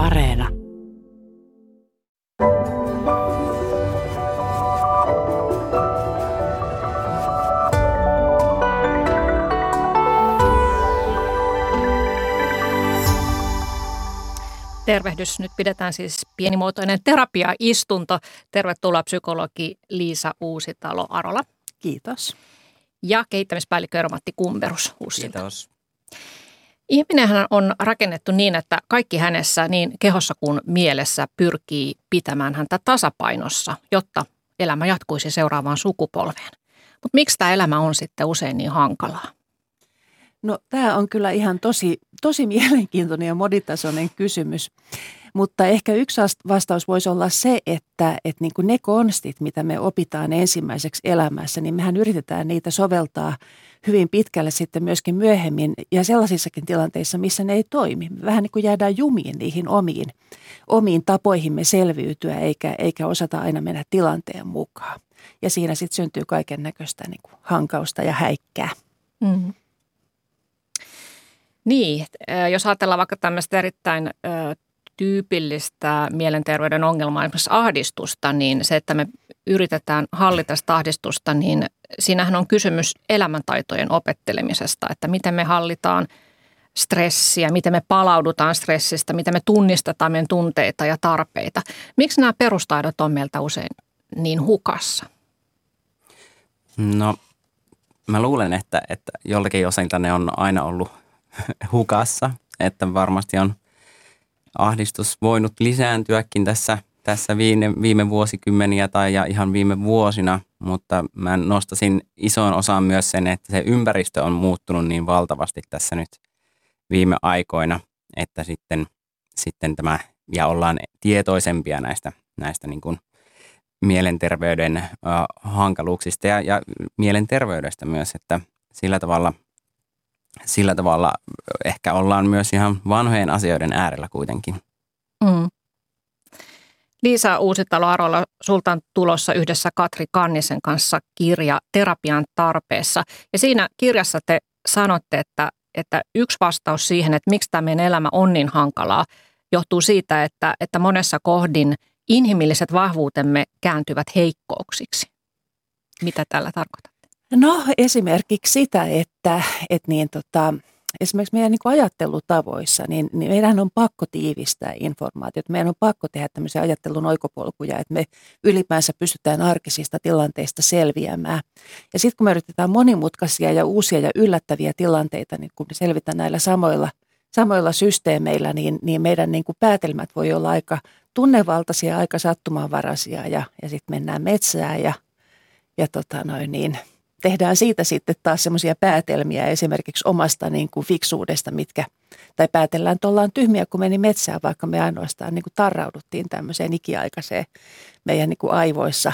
Areena. Tervehdys. Nyt pidetään siis pienimuotoinen terapiaistunto. Tervetuloa psykologi Liisa Uusitalo Arola. Kiitos. Ja kehittämispäällikkö Eromatti Kumberus Hussila. Kiitos. Ihminenhän on rakennettu niin, että kaikki hänessä niin kehossa kuin mielessä pyrkii pitämään häntä tasapainossa, jotta elämä jatkuisi seuraavaan sukupolveen. Mutta miksi tämä elämä on sitten usein niin hankalaa? No tämä on kyllä ihan tosi, tosi mielenkiintoinen ja monitasoinen kysymys. Mutta ehkä yksi vastaus voisi olla se, että, että niin kuin ne konstit, mitä me opitaan ensimmäiseksi elämässä, niin mehän yritetään niitä soveltaa hyvin pitkälle sitten myöskin myöhemmin ja sellaisissakin tilanteissa, missä ne ei toimi. Vähän niin kuin jäädään jumiin niihin omiin, omiin tapoihimme selviytyä eikä, eikä osata aina mennä tilanteen mukaan. Ja siinä sitten syntyy kaiken näköistä niin hankausta ja häikkää. Mm. Niin, jos ajatellaan vaikka tämmöistä erittäin tyypillistä mielenterveyden ongelmaa, esimerkiksi ahdistusta, niin se, että me yritetään hallita sitä ahdistusta, niin siinähän on kysymys elämäntaitojen opettelemisesta, että miten me hallitaan stressiä, miten me palaudutaan stressistä, miten me tunnistetaan meidän tunteita ja tarpeita. Miksi nämä perustaidot on meiltä usein niin hukassa? No, mä luulen, että, että jollakin osilta ne on aina ollut hukassa, että varmasti on ahdistus voinut lisääntyäkin tässä, tässä viime, viime vuosikymmeniä tai ja ihan viime vuosina, mutta mä nostasin isoon osaan myös sen, että se ympäristö on muuttunut niin valtavasti tässä nyt viime aikoina, että sitten, sitten tämä, ja ollaan tietoisempia näistä, näistä niin kuin mielenterveyden äh, hankaluuksista ja, ja mielenterveydestä myös, että sillä tavalla – sillä tavalla ehkä ollaan myös ihan vanhojen asioiden äärellä kuitenkin. Mm. Liisa Uusitalo Arola, sulta on tulossa yhdessä Katri Kannisen kanssa kirja Terapian tarpeessa. Ja siinä kirjassa te sanotte, että, että yksi vastaus siihen, että miksi tämä meidän elämä on niin hankalaa, johtuu siitä, että, että monessa kohdin inhimilliset vahvuutemme kääntyvät heikkouksiksi. Mitä tällä tarkoittaa? No esimerkiksi sitä, että, että niin tota, esimerkiksi meidän niin ajattelutavoissa, niin, niin meidän on pakko tiivistää informaatiota. Meidän on pakko tehdä tämmöisiä ajattelun oikopolkuja, että me ylipäänsä pystytään arkisista tilanteista selviämään. Ja sitten kun me yritetään monimutkaisia ja uusia ja yllättäviä tilanteita, niin kun me selvitään näillä samoilla, samoilla systeemeillä, niin, niin meidän niin kuin päätelmät voi olla aika tunnevaltaisia, aika sattumanvaraisia ja, ja sitten mennään metsään ja, ja tota noin niin – tehdään siitä sitten taas semmoisia päätelmiä esimerkiksi omasta niin kuin fiksuudesta, mitkä, tai päätellään, että ollaan tyhmiä, kun meni metsään, vaikka me ainoastaan niin kuin tarrauduttiin tämmöiseen ikiaikaiseen meidän niin kuin aivoissa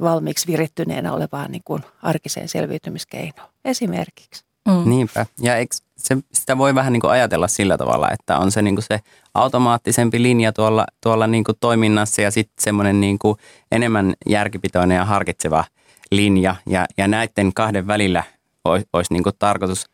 valmiiksi virittyneenä olevaan niin kuin arkiseen selviytymiskeinoon esimerkiksi. Mm. Niinpä. Ja eikö se, sitä voi vähän niin kuin ajatella sillä tavalla, että on se, niin kuin se automaattisempi linja tuolla, tuolla niin kuin toiminnassa ja sitten semmoinen niin kuin enemmän järkipitoinen ja harkitseva – linja ja, ja näiden kahden välillä olisi, olisi niin tarkoitus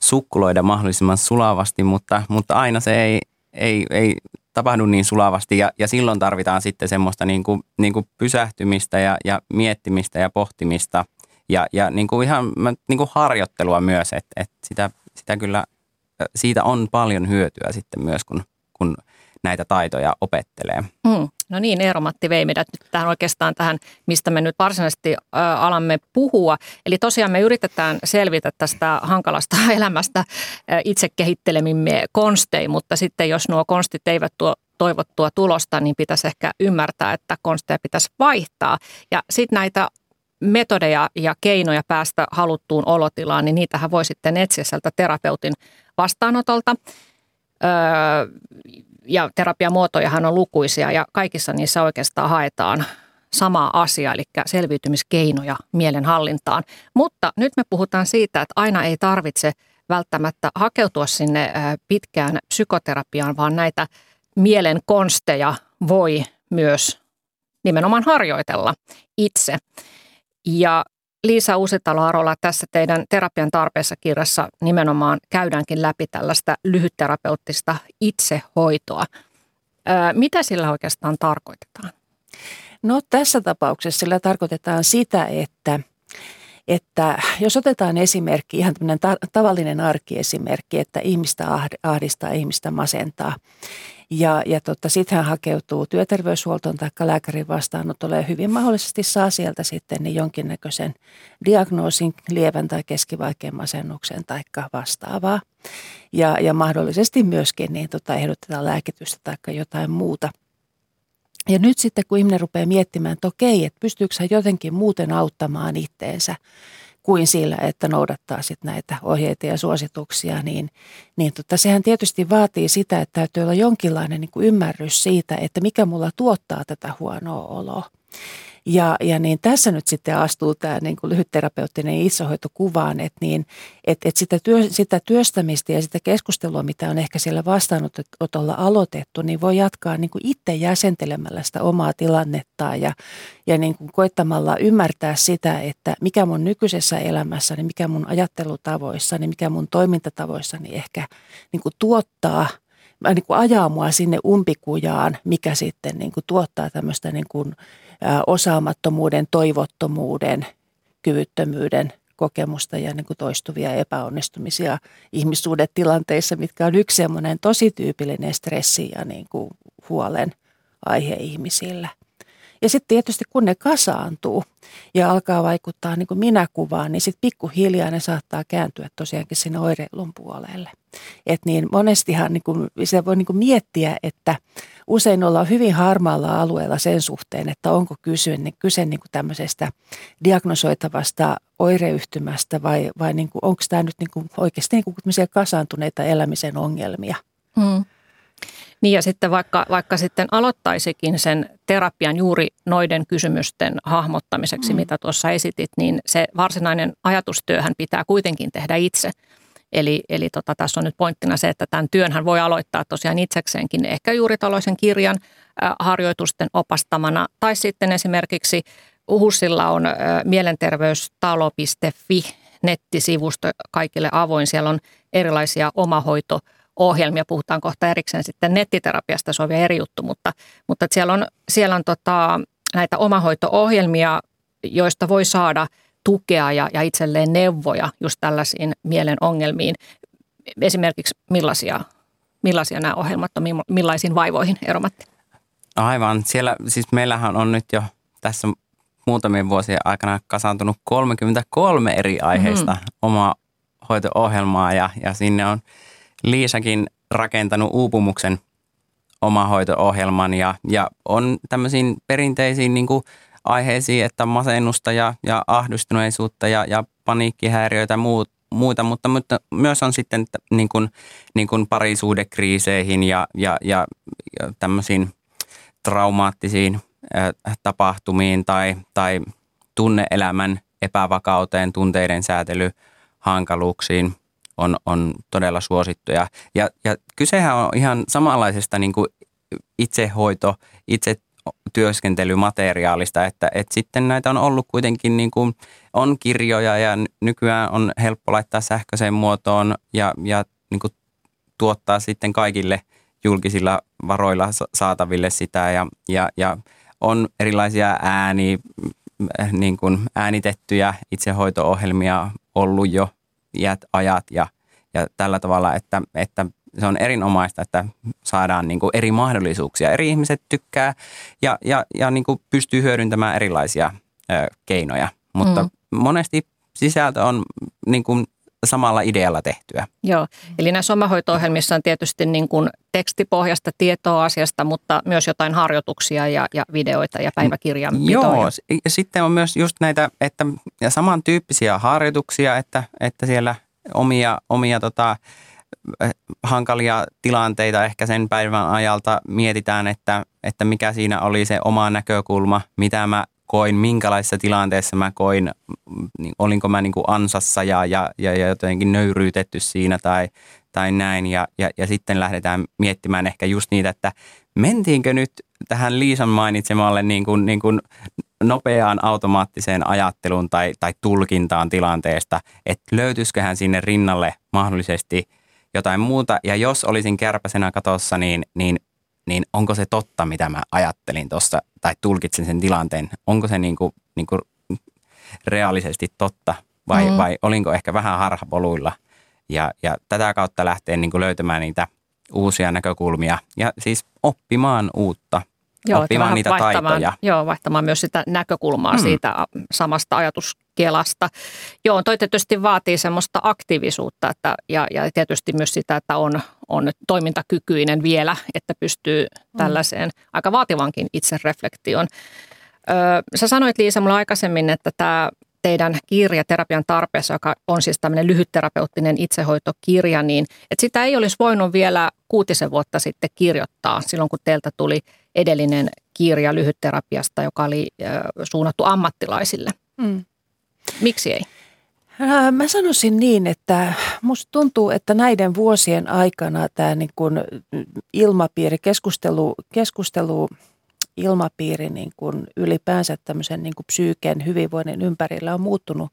sukkuloida mahdollisimman sulavasti, mutta, mutta aina se ei, ei, ei tapahdu niin sulavasti ja, ja silloin tarvitaan sitten semmoista niin kuin, niin kuin pysähtymistä ja, ja miettimistä ja pohtimista ja, ja niin kuin ihan niin kuin harjoittelua myös, että, että sitä, sitä kyllä, siitä on paljon hyötyä sitten myös, kun, kun näitä taitoja opettelee. Mm. No niin, Eero-Matti vei meidät nyt tähän oikeastaan tähän, mistä me nyt varsinaisesti alamme puhua. Eli tosiaan me yritetään selvitä tästä hankalasta elämästä itse kehittelemimme konstein, mutta sitten jos nuo konstit eivät tuo toivottua tulosta, niin pitäisi ehkä ymmärtää, että konsteja pitäisi vaihtaa. Ja sitten näitä metodeja ja keinoja päästä haluttuun olotilaan, niin niitähän voi sitten etsiä sieltä terapeutin vastaanotolta. Öö, ja terapiamuotojahan on lukuisia ja kaikissa niissä oikeastaan haetaan samaa asiaa, eli selviytymiskeinoja mielenhallintaan. Mutta nyt me puhutaan siitä, että aina ei tarvitse välttämättä hakeutua sinne pitkään psykoterapiaan, vaan näitä mielen konsteja voi myös nimenomaan harjoitella itse. Ja Liisa Uusitalo-Arola, tässä teidän terapian tarpeessa kirjassa nimenomaan käydäänkin läpi tällaista lyhytterapeuttista itsehoitoa. Mitä sillä oikeastaan tarkoitetaan? No tässä tapauksessa sillä tarkoitetaan sitä, että, että jos otetaan esimerkki, ihan tämmöinen ta- tavallinen arkiesimerkki, että ihmistä ahdistaa, ihmistä masentaa. Ja, ja tota, sitten hän hakeutuu työterveyshuoltoon tai lääkärin vastaanotolle ja hyvin mahdollisesti saa sieltä sitten niin jonkinnäköisen diagnoosin lievän tai keskivaikean masennuksen tai vastaavaa. Ja, ja mahdollisesti myöskin niin tota, ehdotetaan lääkitystä tai jotain muuta – ja nyt sitten kun ihminen rupeaa miettimään, että okei, että pystyykö hän jotenkin muuten auttamaan itteensä kuin sillä, että noudattaa sitten näitä ohjeita ja suosituksia, niin, niin tota, sehän tietysti vaatii sitä, että täytyy olla jonkinlainen niin kuin ymmärrys siitä, että mikä mulla tuottaa tätä huonoa oloa. Ja, ja niin tässä nyt sitten astuu tämä niin kuin lyhytterapeuttinen itsehoito kuvaan, että, niin, että, että sitä, työ, sitä työstämistä ja sitä keskustelua, mitä on ehkä siellä vastaanotolla aloitettu, niin voi jatkaa niin kuin itse jäsentelemällä sitä omaa tilannettaan ja, ja niin kuin koittamalla ymmärtää sitä, että mikä mun nykyisessä elämässäni, mikä mun ajattelutavoissani, mikä mun toimintatavoissani ehkä niin kuin tuottaa – niin kuin ajaa mua sinne umpikujaan, mikä sitten niin kuin tuottaa tämmöistä niin kuin osaamattomuuden, toivottomuuden, kyvyttömyyden kokemusta ja niin kuin toistuvia epäonnistumisia ihmissuudetilanteissa, mitkä on yksi semmoinen tosi tyypillinen stressi ja niin kuin huolen aihe ihmisillä. Ja sitten tietysti kun ne kasaantuu ja alkaa vaikuttaa niin kuin minäkuvaan, niin sitten pikkuhiljaa ne saattaa kääntyä tosiaankin sinne oireilun puolelle. Et niin monestihan niin kuin, sitä voi niin kuin miettiä, että usein ollaan hyvin harmaalla alueella sen suhteen, että onko kyse, niin kyse niin kuin tämmöisestä diagnosoitavasta oireyhtymästä vai, vai niin kuin, onko tämä nyt niin kuin oikeasti niin kuin kasaantuneita elämisen ongelmia. Hmm. Niin ja sitten vaikka, vaikka sitten aloittaisikin sen terapian juuri noiden kysymysten hahmottamiseksi, mm. mitä tuossa esitit, niin se varsinainen ajatustyöhän pitää kuitenkin tehdä itse. Eli, eli tota, tässä on nyt pointtina se, että tämän työnhän voi aloittaa tosiaan itsekseenkin ehkä juuri tällaisen kirjan äh, harjoitusten opastamana. Tai sitten esimerkiksi Uhusilla on äh, mielenterveystalo.fi nettisivusto kaikille avoin. Siellä on erilaisia omahoito- ohjelmia, puhutaan kohta erikseen sitten nettiterapiasta, se on vielä eri juttu, mutta, mutta siellä on, siellä on tota, näitä omahoito-ohjelmia, joista voi saada tukea ja, ja itselleen neuvoja just tällaisiin mielen ongelmiin. Esimerkiksi millaisia, millaisia nämä ohjelmat on, millaisiin vaivoihin, Eromatti? Aivan. Siellä, siis meillähän on nyt jo tässä muutamien vuosien aikana kasaantunut 33 eri aiheista mm-hmm. omaa hoito-ohjelmaa ja, ja sinne on – Liisakin rakentanut uupumuksen omahoito-ohjelman ja, ja on tämmöisiin perinteisiin niin kuin aiheisiin, että masennusta ja, ja ahdistuneisuutta ja, ja paniikkihäiriöitä ja muut, muuta, mutta, mutta myös on sitten niin kuin, niin kuin parisuudekriiseihin ja, ja, ja, ja tämmöisiin traumaattisiin äh, tapahtumiin tai, tai tunneelämän epävakauteen, tunteiden säätelyhankaluuksiin – on, on todella suosittuja. Ja, ja kysehän on ihan samanlaisesta niin kuin itsehoito, itse työskentelymateriaalista, että, että sitten näitä on ollut kuitenkin, niin kuin, on kirjoja ja nykyään on helppo laittaa sähköiseen muotoon ja, ja niin kuin tuottaa sitten kaikille julkisilla varoilla saataville sitä ja, ja, ja on erilaisia ääni, niin kuin äänitettyjä itsehoito-ohjelmia ollut jo iät, ajat ja, ja tällä tavalla, että, että se on erinomaista, että saadaan niin kuin eri mahdollisuuksia. Eri ihmiset tykkää ja, ja, ja niin kuin pystyy hyödyntämään erilaisia ö, keinoja, mutta mm. monesti sisältö on niin kuin samalla idealla tehtyä. Joo, eli näissä omahoito-ohjelmissa on tietysti niin kuin tekstipohjasta tietoa asiasta, mutta myös jotain harjoituksia ja, ja videoita ja päiväkirjanpitoja. Joo, ja sitten on myös just näitä, että ja samantyyppisiä harjoituksia, että, että siellä omia, omia tota, hankalia tilanteita ehkä sen päivän ajalta mietitään, että, että mikä siinä oli se oma näkökulma, mitä mä koin, minkälaisessa tilanteessa mä koin, niin olinko mä niin kuin ansassa ja, ja, ja jotenkin nöyryytetty siinä tai, tai näin. Ja, ja, ja sitten lähdetään miettimään ehkä just niitä, että mentiinkö nyt tähän Liisan mainitsemalle niin kuin, niin kuin nopeaan automaattiseen ajatteluun tai, tai tulkintaan tilanteesta, että löytyisiköhän sinne rinnalle mahdollisesti jotain muuta. Ja jos olisin kärpäsenä katossa, niin, niin niin onko se totta, mitä mä ajattelin tuossa tai tulkitsin sen tilanteen, onko se niin kuin, niin kuin reaalisesti totta vai, mm. vai olinko ehkä vähän harhapoluilla? Ja, ja tätä kautta lähtee niin kuin löytämään niitä uusia näkökulmia ja siis oppimaan uutta Joo, oppimaan niitä taitoja. Joo, vaihtamaan myös sitä näkökulmaa hmm. siitä samasta ajatuskelasta. Joo, toi tietysti vaatii semmoista aktiivisuutta että, ja, ja tietysti myös sitä, että on, on toimintakykyinen vielä, että pystyy hmm. tällaiseen aika vaativankin itsereflektion. Öö, sä sanoit Liisa mulle aikaisemmin, että tämä teidän kirja Terapian tarpeessa, joka on siis tämmöinen lyhytterapeuttinen itsehoitokirja, niin että sitä ei olisi voinut vielä kuutisen vuotta sitten kirjoittaa silloin, kun teiltä tuli edellinen kirja lyhytterapiasta, joka oli suunnattu ammattilaisille. Mm. Miksi ei? Mä sanoisin niin, että musta tuntuu, että näiden vuosien aikana tämä niin ilmapiiri, keskustelu, keskustelu ilmapiiri niin kuin ylipäänsä tämmöisen niin kuin psyyken hyvinvoinnin ympärillä on muuttunut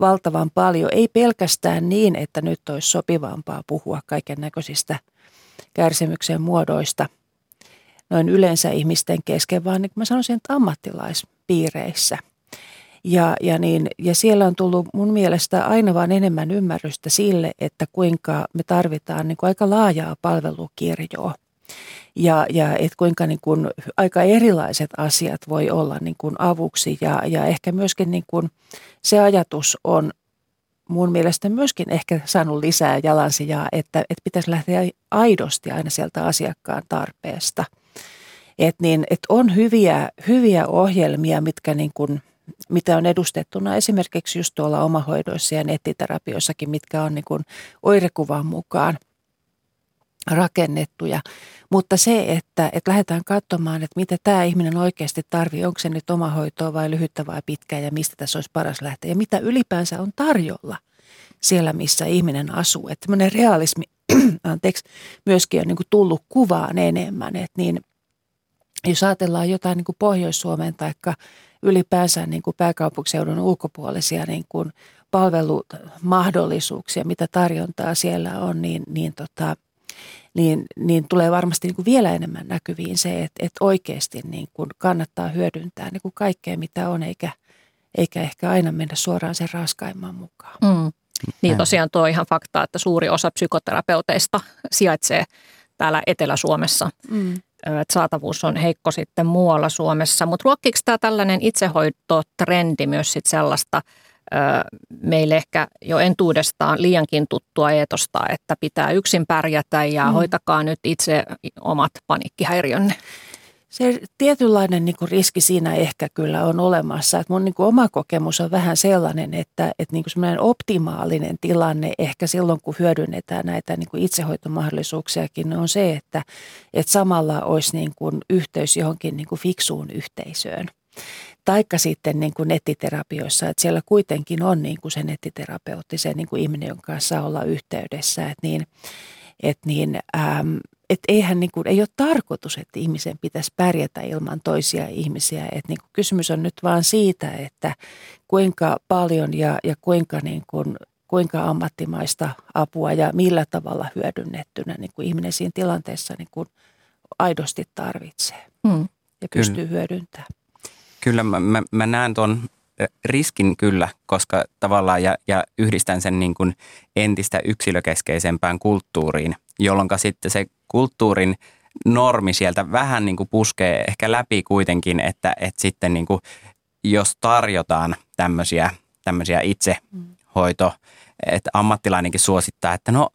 valtavan paljon. Ei pelkästään niin, että nyt olisi sopivampaa puhua kaiken näköisistä kärsimyksen muodoista noin yleensä ihmisten kesken, vaan niin kuin mä sanoisin, että ammattilaispiireissä. Ja, ja, niin, ja siellä on tullut mun mielestä aina vaan enemmän ymmärrystä sille, että kuinka me tarvitaan niin kuin aika laajaa palvelukirjoa – ja, ja et kuinka niin kuin aika erilaiset asiat voi olla niin kuin avuksi ja, ja ehkä myöskin niin kuin se ajatus on mun mielestä myöskin ehkä saanut lisää jalansijaa, että, että pitäisi lähteä aidosti aina sieltä asiakkaan tarpeesta. Et niin, et on hyviä, hyviä ohjelmia, mitkä niin kuin, mitä on edustettuna esimerkiksi just tuolla omahoidoissa ja nettiterapioissakin, mitkä on niin oirekuvan mukaan rakennettuja. Mutta se, että, että lähdetään katsomaan, että mitä tämä ihminen oikeasti tarvii, onko se nyt omahoitoa vai lyhyttä vai pitkää ja mistä tässä olisi paras lähteä ja mitä ylipäänsä on tarjolla siellä, missä ihminen asuu. Että tämmöinen realismi, anteeksi, myöskin on niin kuin tullut kuvaan enemmän, että niin jos ajatellaan jotain niin kuin Pohjois-Suomen tai ylipäänsä niin kuin pääkaupunkiseudun ulkopuolisia niin kuin palvelumahdollisuuksia, mitä tarjontaa siellä on, niin, niin tota, niin, niin tulee varmasti niin kuin vielä enemmän näkyviin se, että, että oikeasti niin kuin kannattaa hyödyntää niin kuin kaikkea, mitä on, eikä, eikä ehkä aina mennä suoraan sen raskaimman mukaan. Mm. Niin tosiaan tuo ihan fakta, että suuri osa psykoterapeuteista sijaitsee täällä Etelä-Suomessa. Mm. Että saatavuus on heikko sitten muualla Suomessa. Mutta ruokkiiko tämä tällainen itsehoitotrendi myös sit sellaista – meille ehkä jo entuudestaan liiankin tuttua eetosta, että pitää yksin pärjätä ja mm. hoitakaa nyt itse omat paniikkihäiriönne. Se tietynlainen niin kuin riski siinä ehkä kyllä on olemassa. Että mun niin kuin oma kokemus on vähän sellainen, että, että niin kuin semmoinen optimaalinen tilanne ehkä silloin, kun hyödynnetään näitä niin kuin itsehoitomahdollisuuksiakin, on se, että, että samalla olisi niin kuin yhteys johonkin niin kuin fiksuun yhteisöön. Taikka sitten niin kuin nettiterapioissa, että siellä kuitenkin on niin kuin se nettiterapeutti, se niin kuin ihminen, jonka kanssa olla yhteydessä. Että niin, että niin, ähm, et eihän niin kuin, ei ole tarkoitus, että ihmisen pitäisi pärjätä ilman toisia ihmisiä. Että niin kuin kysymys on nyt vaan siitä, että kuinka paljon ja, ja kuinka, niin kuin, kuinka ammattimaista apua ja millä tavalla hyödynnettynä niin kuin ihminen siinä tilanteessa niin kuin aidosti tarvitsee hmm. ja pystyy Kyllä. hyödyntämään. Kyllä mä, mä, mä näen tuon riskin kyllä, koska tavallaan ja, ja yhdistän sen niin kuin entistä yksilökeskeisempään kulttuuriin, jolloin sitten se kulttuurin normi sieltä vähän niin kuin puskee ehkä läpi kuitenkin, että, että sitten niin kuin, jos tarjotaan tämmöisiä, tämmöisiä itsehoito, että ammattilainenkin suosittaa, että no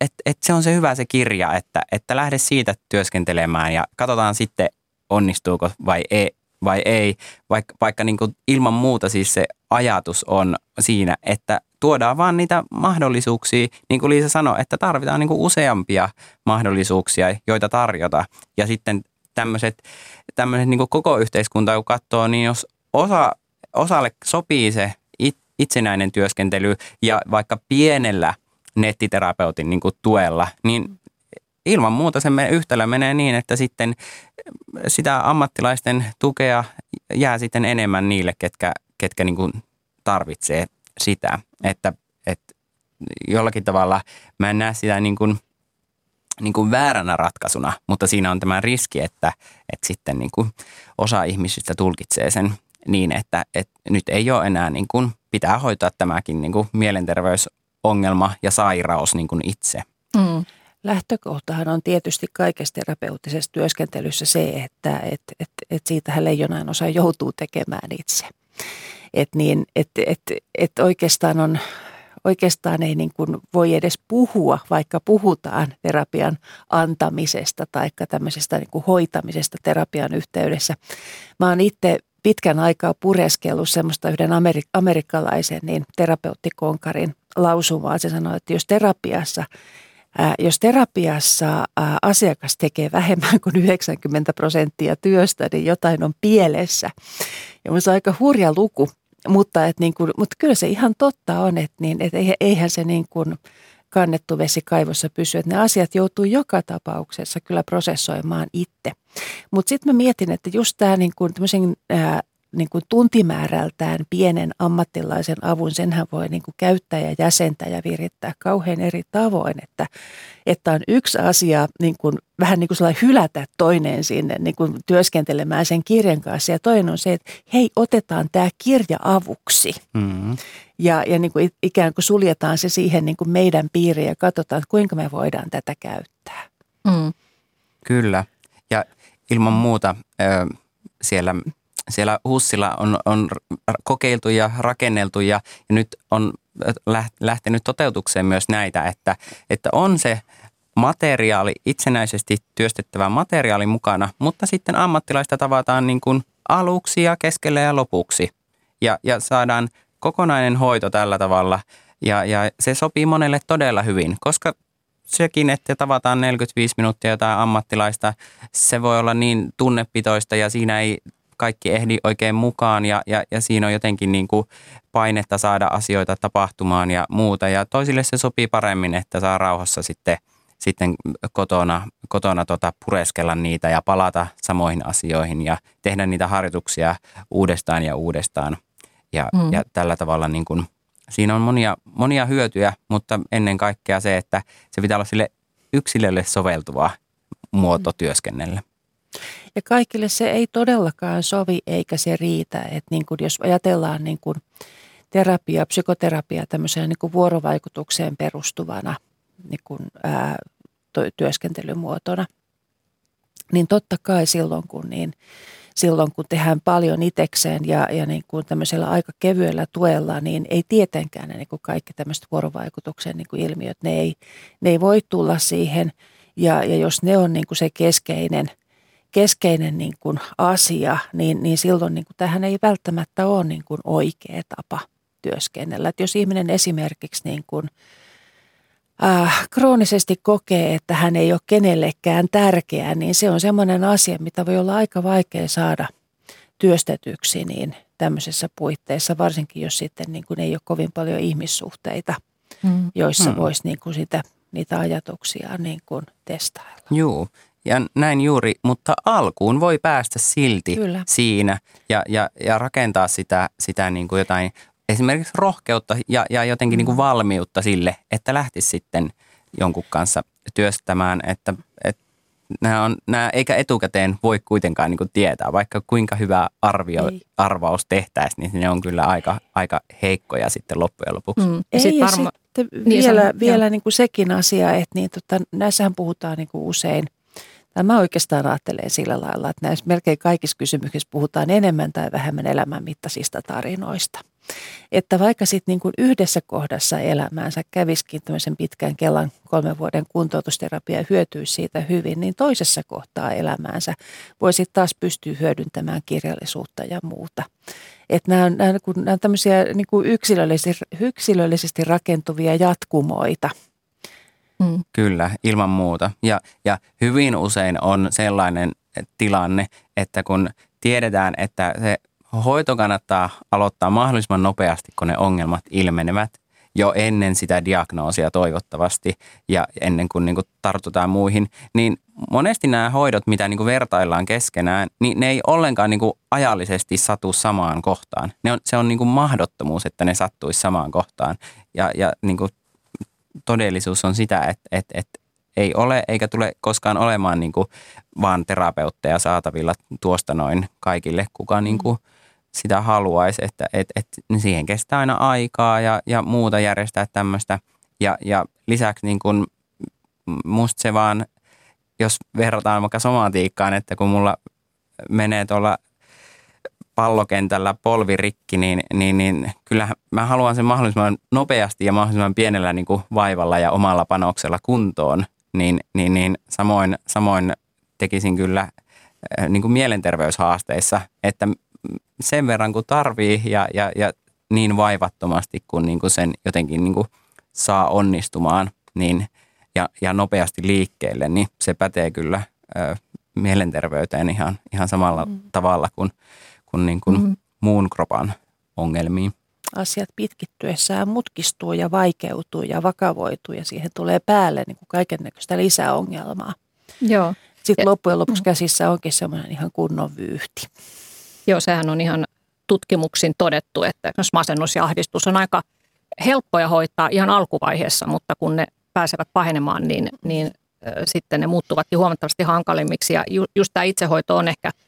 että et se on se hyvä se kirja, että, että lähde siitä työskentelemään ja katsotaan sitten onnistuuko vai ei, vai ei, vaikka, vaikka niin kuin ilman muuta siis se ajatus on siinä, että tuodaan vaan niitä mahdollisuuksia, niin kuin Liisa sanoi, että tarvitaan niin kuin useampia mahdollisuuksia, joita tarjota. Ja sitten tämmöiset, tämmöiset niin kuin koko yhteiskunta, kun katsoo, niin jos osa, osalle sopii se itsenäinen työskentely ja vaikka pienellä nettiterapeutin niin kuin tuella, niin ilman muuta se yhtälö menee niin, että sitten sitä ammattilaisten tukea jää sitten enemmän niille, ketkä, ketkä niin kuin tarvitsee sitä. Että, että jollakin tavalla mä en näe sitä niin kuin niin kuin vääränä ratkaisuna, mutta siinä on tämä riski, että, että sitten niin kuin osa ihmisistä tulkitsee sen niin, että, että nyt ei ole enää niin kuin, pitää hoitaa tämäkin niin kuin mielenterveysongelma ja sairaus niin kuin itse. Mm. Lähtökohtahan on tietysti kaikessa terapeuttisessa työskentelyssä se, että et, et, et siitähän leijonain osa joutuu tekemään itse. Et niin, et, et, et oikeastaan, on, oikeastaan ei niin kuin voi edes puhua, vaikka puhutaan terapian antamisesta tai tämmöisestä niin kuin hoitamisesta terapian yhteydessä. Mä oon itse pitkän aikaa pureskellut semmoista yhden amerik- amerikkalaisen niin terapeuttikonkarin lausumaa. Se sanoi, että jos terapiassa jos terapiassa asiakas tekee vähemmän kuin 90 prosenttia työstä, niin jotain on pielessä. Ja se on aika hurja luku, mutta, et niin kuin, mutta kyllä se ihan totta on, että, niin, että eihän se niin kuin kannettu vesi kaivossa pysy. Että ne asiat joutuu joka tapauksessa kyllä prosessoimaan itse. Mutta sitten mä mietin, että just tämä niin kuin niin kuin tuntimäärältään pienen ammattilaisen avun, senhän voi niin kuin käyttää ja jäsentää ja virittää kauhean eri tavoin, että, että on yksi asia niin kuin, vähän niin kuin hylätä toinen sinne niin kuin työskentelemään sen kirjan kanssa ja toinen on se, että hei otetaan tämä kirja avuksi mm-hmm. ja, ja niin kuin ikään kuin suljetaan se siihen niin kuin meidän piiriin ja katsotaan, että kuinka me voidaan tätä käyttää. Mm. Kyllä ja ilman muuta siellä siellä Hussilla on, on kokeiltu ja rakenneltu ja, ja nyt on lähtenyt toteutukseen myös näitä, että, että on se materiaali, itsenäisesti työstettävä materiaali mukana, mutta sitten ammattilaista tavataan niin kuin aluksi ja keskellä ja lopuksi. Ja, ja saadaan kokonainen hoito tällä tavalla ja, ja se sopii monelle todella hyvin, koska sekin, että tavataan 45 minuuttia jotain ammattilaista, se voi olla niin tunnepitoista ja siinä ei kaikki ehdi oikein mukaan ja, ja, ja siinä on jotenkin niin kuin painetta saada asioita tapahtumaan ja muuta. Ja toisille se sopii paremmin, että saa rauhassa sitten, sitten kotona, kotona tota pureskella niitä ja palata samoihin asioihin ja tehdä niitä harjoituksia uudestaan ja uudestaan. Ja, mm. ja tällä tavalla niin kuin, siinä on monia, monia hyötyjä, mutta ennen kaikkea se, että se pitää olla sille yksilölle soveltuva muoto mm. työskennellä. Ja kaikille se ei todellakaan sovi eikä se riitä. Että niin kuin jos ajatellaan niin kuin terapia, psykoterapia tämmöiseen niin kuin vuorovaikutukseen perustuvana niin kuin, ää, työskentelymuotona, niin totta kai silloin kun, niin, silloin kun tehdään paljon itekseen ja, ja niin kuin tämmöisellä aika kevyellä tuella, niin ei tietenkään ne niin kuin kaikki tämmöiset vuorovaikutuksen niin kuin ilmiöt, ne ei, ne ei voi tulla siihen. Ja, ja jos ne on niin kuin se keskeinen – keskeinen niin kuin asia, niin, niin silloin niin kuin tähän ei välttämättä ole niin kuin oikea tapa työskennellä. Että jos ihminen esimerkiksi niin kuin, äh, kroonisesti kokee, että hän ei ole kenellekään tärkeä, niin se on semmoinen asia, mitä voi olla aika vaikea saada työstetyksi niin tämmöisessä puitteissa, varsinkin jos sitten niin kuin ei ole kovin paljon ihmissuhteita, mm. joissa mm. voisi niin kuin sitä, niitä ajatuksia niin kuin testailla. Joo, ja näin juuri, mutta alkuun voi päästä silti Kyllä. siinä ja, ja, ja rakentaa sitä, sitä niin kuin jotain esimerkiksi rohkeutta ja, ja jotenkin niin kuin mm. valmiutta sille, että lähtisi sitten jonkun kanssa työstämään, että, että nämä on, nämä, eikä etukäteen voi kuitenkaan niin kuin tietää, vaikka kuinka hyvä arvio, arvaus tehtäisiin, niin ne on kyllä aika, aika heikkoja sitten loppujen lopuksi. Mm. Ei, sit varma... sitten niin vielä, niin vielä niin kuin sekin asia, että niin, tota, näissähän puhutaan niin kuin usein – Mä oikeastaan ajattelen sillä lailla, että näissä melkein kaikissa kysymyksissä puhutaan enemmän tai vähemmän elämänmittaisista tarinoista. Että vaikka sitten niin yhdessä kohdassa elämäänsä käviskin tämmöisen pitkän Kelan kolmen vuoden kuntoutusterapia ja hyötyisi siitä hyvin, niin toisessa kohtaa elämäänsä voisi taas pystyä hyödyntämään kirjallisuutta ja muuta. Että nämä on, nämä, nämä on tämmöisiä niin yksilöllisesti, yksilöllisesti rakentuvia jatkumoita – Mm. Kyllä, ilman muuta. Ja, ja hyvin usein on sellainen tilanne, että kun tiedetään, että se hoito kannattaa aloittaa mahdollisimman nopeasti, kun ne ongelmat ilmenevät jo ennen sitä diagnoosia toivottavasti ja ennen kuin, niin kuin tartutaan muihin, niin monesti nämä hoidot, mitä niin kuin vertaillaan keskenään, niin ne ei ollenkaan niin kuin ajallisesti satu samaan kohtaan. Ne on, se on niin kuin mahdottomuus, että ne sattuisi samaan kohtaan. Ja, ja niin kuin todellisuus on sitä, että, että, että, ei ole eikä tule koskaan olemaan niin kuin vaan terapeutteja saatavilla tuosta noin kaikille, kuka niin kuin sitä haluaisi, että et, et, siihen kestää aina aikaa ja, ja muuta järjestää tämmöistä. Ja, ja lisäksi niin kuin musta se vaan, jos verrataan vaikka somatiikkaan, että kun mulla menee tuolla pallokentällä polvi rikki, niin, niin, niin kyllä mä haluan sen mahdollisimman nopeasti ja mahdollisimman pienellä niin kuin vaivalla ja omalla panoksella kuntoon, niin, niin, niin samoin, samoin tekisin kyllä äh, niin kuin mielenterveyshaasteissa, että sen verran kuin tarvii ja, ja, ja niin vaivattomasti kuin, niin kuin sen jotenkin niin kuin saa onnistumaan niin, ja, ja nopeasti liikkeelle, niin se pätee kyllä ö, äh, mielenterveyteen ihan, ihan samalla mm. tavalla kuin – kuin, niin kuin mm-hmm. muun kropan ongelmiin. Asiat pitkittyessään mutkistuu ja vaikeutuu ja vakavoituu ja siihen tulee päälle niin kuin kaiken näköistä lisäongelmaa. Joo. Sitten ja, loppujen lopuksi mm. käsissä onkin semmoinen ihan kunnon vyyhti. Joo, sehän on ihan tutkimuksin todettu, että masennus ja ahdistus on aika helppoja hoitaa ihan alkuvaiheessa, mutta kun ne pääsevät pahenemaan, niin, niin sitten ne muuttuvatkin huomattavasti hankalimmiksi. Ja ju, just tämä itsehoito on ehkä –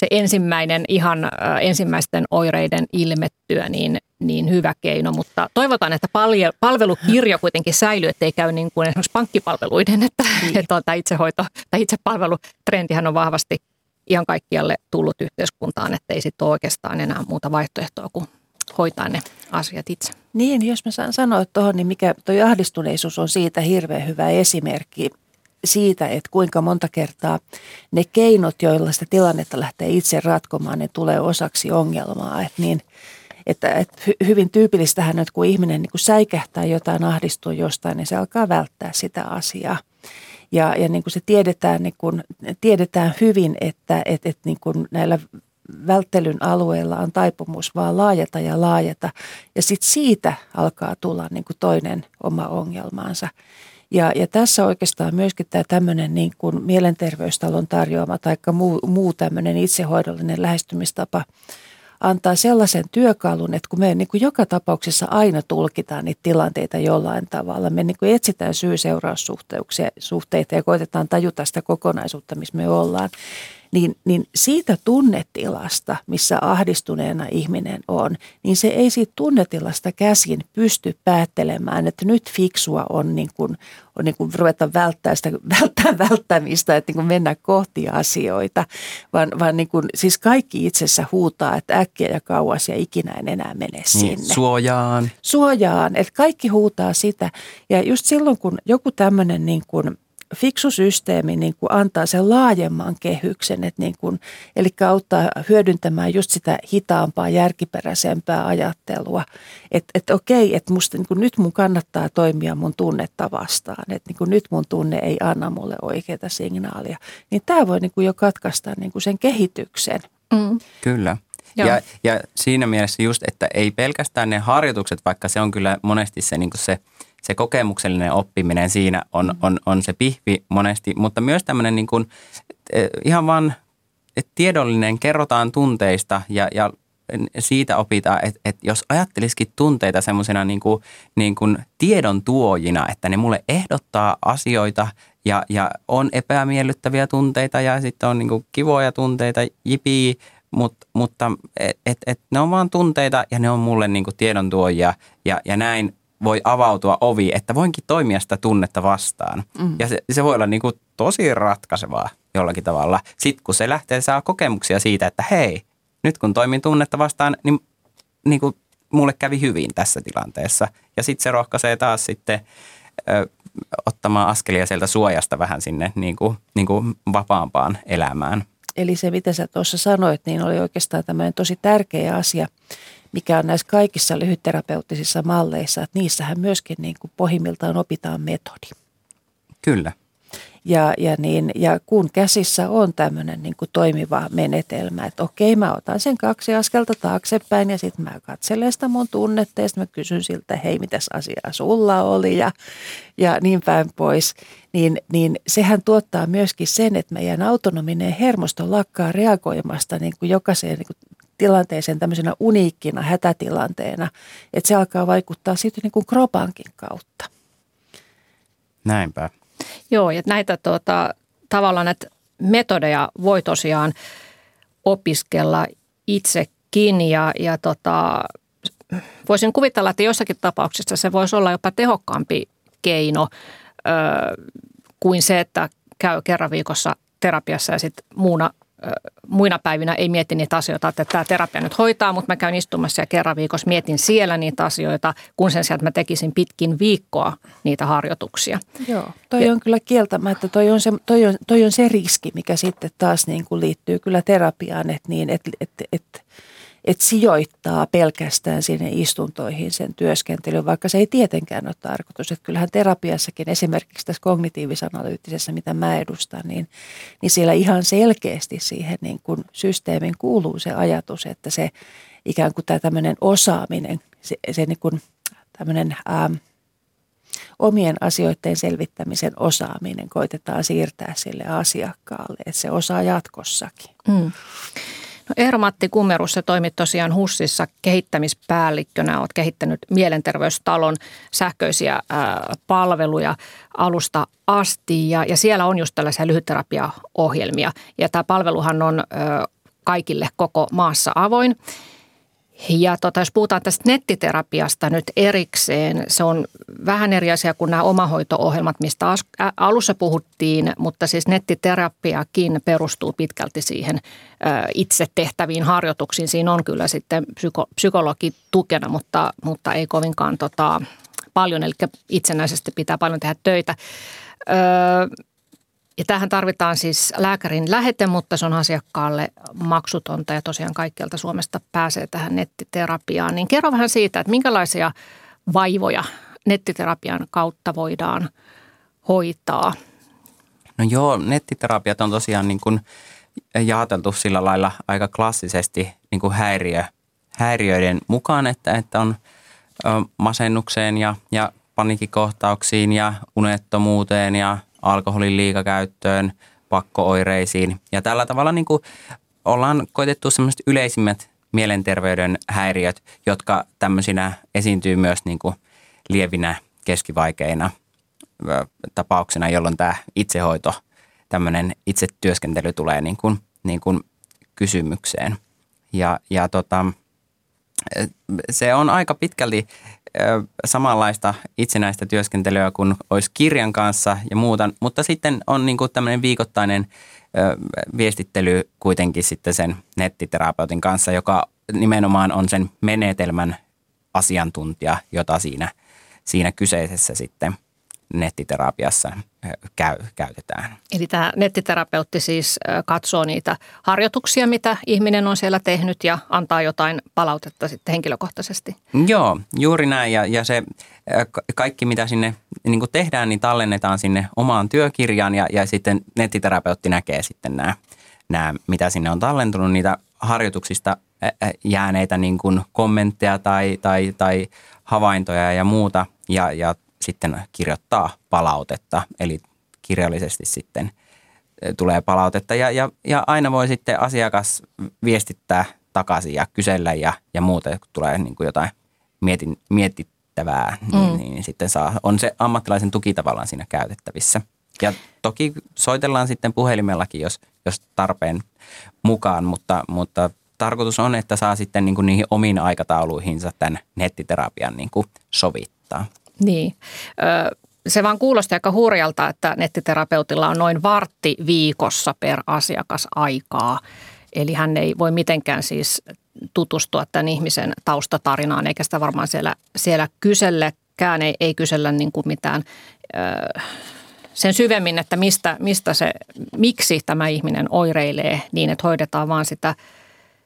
se ensimmäinen ihan ensimmäisten oireiden ilmettyä niin, niin hyvä keino, mutta toivotaan, että palje, palvelukirjo kuitenkin säilyy, ettei käy niin kuin esimerkiksi pankkipalveluiden, että, niin. että tämä itsehoito tai itsepalvelutrendihän on vahvasti ihan kaikkialle tullut yhteiskuntaan, että ei sitten ole oikeastaan enää muuta vaihtoehtoa kuin hoitaa ne asiat itse. Niin, jos mä saan sanoa tuohon, niin mikä tuo ahdistuneisuus on siitä hirveän hyvä esimerkki siitä, että kuinka monta kertaa ne keinot, joilla sitä tilannetta lähtee itse ratkomaan, ne tulee osaksi ongelmaa. Että niin, että, että hyvin tyypillistähän että kun ihminen niin kun säikähtää jotain, ahdistuu jostain, niin se alkaa välttää sitä asiaa. Ja, ja niin kuin se tiedetään, niin kuin, tiedetään hyvin, että, että, että niin kuin näillä välttelyn alueella on taipumus vaan laajata ja laajata. Ja sitten siitä alkaa tulla niin kuin toinen oma ongelmaansa. Ja, ja tässä oikeastaan myöskin tämä tämmöinen niin kuin mielenterveystalon tarjoama tai muu, muu tämmöinen itsehoidollinen lähestymistapa antaa sellaisen työkalun, että kun me niin kuin joka tapauksessa aina tulkitaan niitä tilanteita jollain tavalla, me niin kuin etsitään syy-seuraussuhteita ja koitetaan tajuta sitä kokonaisuutta, missä me ollaan, niin, niin siitä tunnetilasta, missä ahdistuneena ihminen on, niin se ei siitä tunnetilasta käsin pysty päättelemään, että nyt fiksua on niin kuin, on niin kuin ruveta välttää sitä välttää välttämistä, että niin kuin mennä kohti asioita, vaan, vaan niin kuin, siis kaikki itsessä huutaa, että äkkiä ja kauas ja ikinä en enää mene niin, sinne. Niin, suojaan. Suojaan, että kaikki huutaa sitä. Ja just silloin, kun joku tämmöinen niin kuin – fiksu systeemi niin kuin antaa sen laajemman kehyksen, että niin kuin, eli auttaa hyödyntämään just sitä hitaampaa, järkiperäisempää ajattelua. Että et okei, että musta niin kuin nyt mun kannattaa toimia mun tunnetta vastaan, että niin kuin nyt mun tunne ei anna mulle oikeita signaalia. Niin tämä voi niin kuin jo katkaista niin kuin sen kehityksen. Mm. Kyllä. Ja, ja siinä mielessä just, että ei pelkästään ne harjoitukset, vaikka se on kyllä monesti se, niin kuin se – se kokemuksellinen oppiminen siinä on, mm. on, on se pihvi monesti, mutta myös tämmöinen niin kuin, eh, ihan vaan tiedollinen, kerrotaan tunteista ja, ja siitä opitaan, että, että jos ajattelisikin tunteita semmoisena niin kuin, niin kuin tiedon tuojina, että ne mulle ehdottaa asioita ja, ja on epämiellyttäviä tunteita ja sitten on niin kuin kivoja tunteita, jipii, mutta, mutta et, et, et ne on vaan tunteita ja ne on mulle niin kuin tiedon tuojia ja, ja näin voi avautua ovi, että voinkin toimia sitä tunnetta vastaan. Mm. Ja se, se voi olla niin kuin tosi ratkaisevaa jollakin tavalla. Sitten kun se lähtee saa kokemuksia siitä, että hei, nyt kun toimin tunnetta vastaan, niin, niin kuin mulle kävi hyvin tässä tilanteessa. Ja sitten se rohkaisee taas sitten ö, ottamaan askelia sieltä suojasta vähän sinne niin kuin, niin kuin vapaampaan elämään. Eli se, mitä sä tuossa sanoit, niin oli oikeastaan tämmöinen tosi tärkeä asia – mikä on näissä kaikissa lyhytterapeuttisissa malleissa, että niissähän myöskin niin kuin pohjimmiltaan opitaan metodi. Kyllä. Ja, ja, niin, ja kun käsissä on tämmöinen niin kuin toimiva menetelmä, että okei mä otan sen kaksi askelta taaksepäin ja sitten mä katselen sitä mun tunnetta ja sitten mä kysyn siltä, hei mitäs asiaa sulla oli ja, ja niin päin pois, niin, niin sehän tuottaa myöskin sen, että meidän autonominen hermosto lakkaa reagoimasta niin kuin jokaiseen niin kuin tilanteeseen tämmöisenä uniikkina hätätilanteena, että se alkaa vaikuttaa sitten niin kuin kropankin kautta. Näinpä. Joo, ja näitä tuota, tavallaan näitä metodeja voi tosiaan opiskella itsekin ja, ja tota, voisin kuvitella, että jossakin tapauksissa se voisi olla jopa tehokkaampi keino ö, kuin se, että käy kerran viikossa terapiassa ja sitten muuna muina päivinä ei mieti niitä asioita, että tämä terapia nyt hoitaa, mutta mä käyn istumassa ja kerran viikossa mietin siellä niitä asioita, kun sen sijaan, että mä tekisin pitkin viikkoa niitä harjoituksia. Joo, toi ja, on kyllä kieltämättä, toi on se, toi on, toi on se riski, mikä sitten taas niin kuin liittyy kyllä terapiaan, että niin, että, että, että että sijoittaa pelkästään sinne istuntoihin sen työskentelyn, vaikka se ei tietenkään ole tarkoitus. Että kyllähän terapiassakin, esimerkiksi tässä kognitiivisanalyyttisessä, mitä mä edustan, niin, niin siellä ihan selkeästi siihen niin kuin systeemin kuuluu se ajatus, että se ikään kuin tämä tämmöinen osaaminen, se, se niin kuin tämmöinen ähm, omien asioiden selvittämisen osaaminen koitetaan siirtää sille asiakkaalle, että se osaa jatkossakin. Mm. No Eero-Matti Kumerus, se toimit tosiaan HUSissa kehittämispäällikkönä. Olet kehittänyt mielenterveystalon sähköisiä palveluja alusta asti ja, ja siellä on just tällaisia lyhytterapiaohjelmia. Ja tämä palveluhan on kaikille koko maassa avoin. Ja tota, jos puhutaan tästä nettiterapiasta nyt erikseen, se on vähän eri asia kuin nämä omahoito-ohjelmat, mistä alussa puhuttiin, mutta siis nettiterapiakin perustuu pitkälti siihen itse tehtäviin harjoituksiin. Siinä on kyllä sitten psyko, psykologi tukena, mutta, mutta ei kovinkaan tota, paljon, eli itsenäisesti pitää paljon tehdä töitä. Öö, ja tähän tarvitaan siis lääkärin lähete, mutta se on asiakkaalle maksutonta ja tosiaan kaikkialta Suomesta pääsee tähän nettiterapiaan. Niin kerro vähän siitä, että minkälaisia vaivoja nettiterapian kautta voidaan hoitaa? No joo, nettiterapiat on tosiaan niin kuin jaoteltu sillä lailla aika klassisesti niin kuin häiriö, häiriöiden mukaan, että, että on masennukseen ja, ja panikikohtauksiin ja unettomuuteen ja alkoholin liikakäyttöön, pakkooireisiin. Ja tällä tavalla niin kuin ollaan koitettu semmoiset yleisimmät mielenterveyden häiriöt, jotka tämmöisinä esiintyy myös niin kuin lievinä keskivaikeina tapauksena, jolloin tämä itsehoito, tämmöinen itsetyöskentely tulee niin kuin, niin kuin kysymykseen. Ja, ja tota, se on aika pitkälti samanlaista itsenäistä työskentelyä kuin olisi kirjan kanssa ja muuta, mutta sitten on niin kuin tämmöinen viikoittainen viestittely kuitenkin sitten sen nettiterapeutin kanssa, joka nimenomaan on sen menetelmän asiantuntija, jota siinä, siinä kyseisessä sitten – nettiterapiassa käy, käytetään. Eli tämä nettiterapeutti siis katsoo niitä harjoituksia, mitä ihminen on siellä tehnyt ja antaa jotain palautetta sitten henkilökohtaisesti. Joo, juuri näin ja, ja se kaikki mitä sinne niin tehdään, niin tallennetaan sinne omaan työkirjaan ja, ja sitten nettiterapeutti näkee sitten nämä, nämä, mitä sinne on tallentunut, niitä harjoituksista jääneitä niin kuin kommentteja tai, tai, tai havaintoja ja muuta ja, ja sitten kirjoittaa palautetta, eli kirjallisesti sitten tulee palautetta ja, ja, ja aina voi sitten asiakas viestittää takaisin ja kysellä ja, ja muuta, kun tulee niin kuin jotain mietin, mietittävää, niin, mm. niin sitten saa, on se ammattilaisen tuki tavallaan siinä käytettävissä. Ja toki soitellaan sitten puhelimellakin, jos, jos tarpeen mukaan, mutta, mutta tarkoitus on, että saa sitten niin kuin niihin omiin aikatauluihinsa tämän nettiterapian niin kuin sovittaa. Niin. Se vaan kuulosti aika hurjalta, että nettiterapeutilla on noin vartti viikossa per asiakas aikaa. Eli hän ei voi mitenkään siis tutustua tämän ihmisen taustatarinaan, eikä sitä varmaan siellä, siellä kysellekään, ei, ei kysellä niin kuin mitään ö, sen syvemmin, että mistä, mistä se, miksi tämä ihminen oireilee niin, että hoidetaan vaan sitä,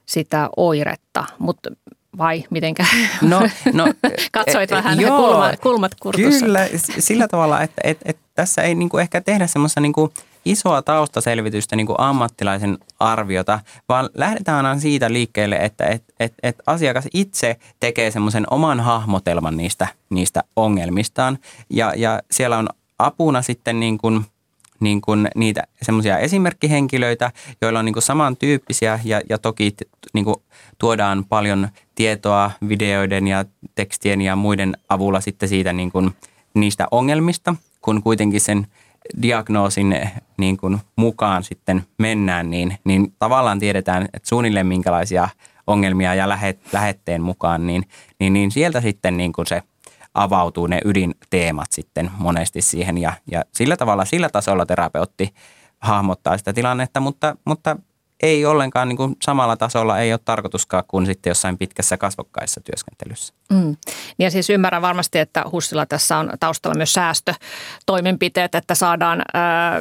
sitä oiretta. Mutta vai mitenkä? No, no, Katsoit e, vähän joo, kulmat, kulmat kurtussa. Kyllä, sillä tavalla, että et, et tässä ei niinku ehkä tehdä semmoista niinku isoa taustaselvitystä niinku ammattilaisen arviota, vaan lähdetään aina siitä liikkeelle, että et, et, et asiakas itse tekee semmoisen oman hahmotelman niistä, niistä ongelmistaan. Ja, ja siellä on apuna sitten niin kuin – niin kuin niitä semmoisia esimerkkihenkilöitä, joilla on niin kuin samantyyppisiä ja, ja toki niin kuin tuodaan paljon tietoa videoiden ja tekstien ja muiden avulla sitten siitä niin kuin niistä ongelmista, kun kuitenkin sen diagnoosin niin kuin mukaan sitten mennään, niin, niin tavallaan tiedetään, että suunnilleen minkälaisia ongelmia ja lähet, lähetteen mukaan, niin, niin, niin sieltä sitten niin kuin se avautuu ne ydinteemat sitten monesti siihen ja, ja sillä tavalla, sillä tasolla terapeutti hahmottaa sitä tilannetta, mutta, mutta ei ollenkaan niin kuin samalla tasolla ei ole tarkoituskaan kuin sitten jossain pitkässä kasvokkaissa työskentelyssä. Mm. Ja siis ymmärrän varmasti, että Hussilla tässä on taustalla myös säästötoimenpiteet, että saadaan ää,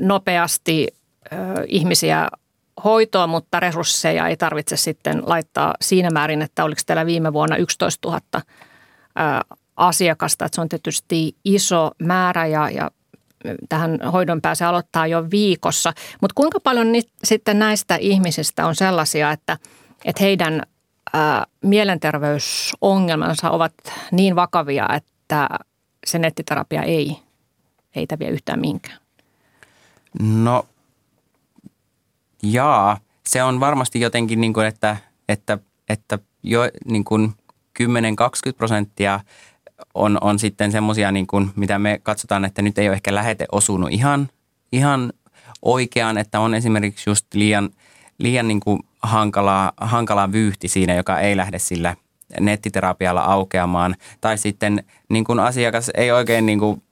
nopeasti ää, ihmisiä hoitoon, mutta resursseja ei tarvitse sitten laittaa siinä määrin, että oliko teillä viime vuonna 11 000 ää, asiakasta. Että se on tietysti iso määrä ja, ja tähän hoidon pääse aloittaa jo viikossa. Mutta kuinka paljon ni, sitten näistä ihmisistä on sellaisia, että, että heidän ää, mielenterveysongelmansa ovat niin vakavia, että se nettiterapia ei heitä vie yhtään mihinkään? No, jaa. Se on varmasti jotenkin niin kuin, että, että, että jo niin kuin 10-20 prosenttia – on, on sitten semmoisia, niin mitä me katsotaan, että nyt ei ole ehkä lähete osunut ihan, ihan oikeaan, että on esimerkiksi just liian, liian niin kuin hankalaa, hankalaa vyyhti siinä, joka ei lähde sillä nettiterapialla aukeamaan. Tai sitten niin kuin asiakas ei oikein niin kuin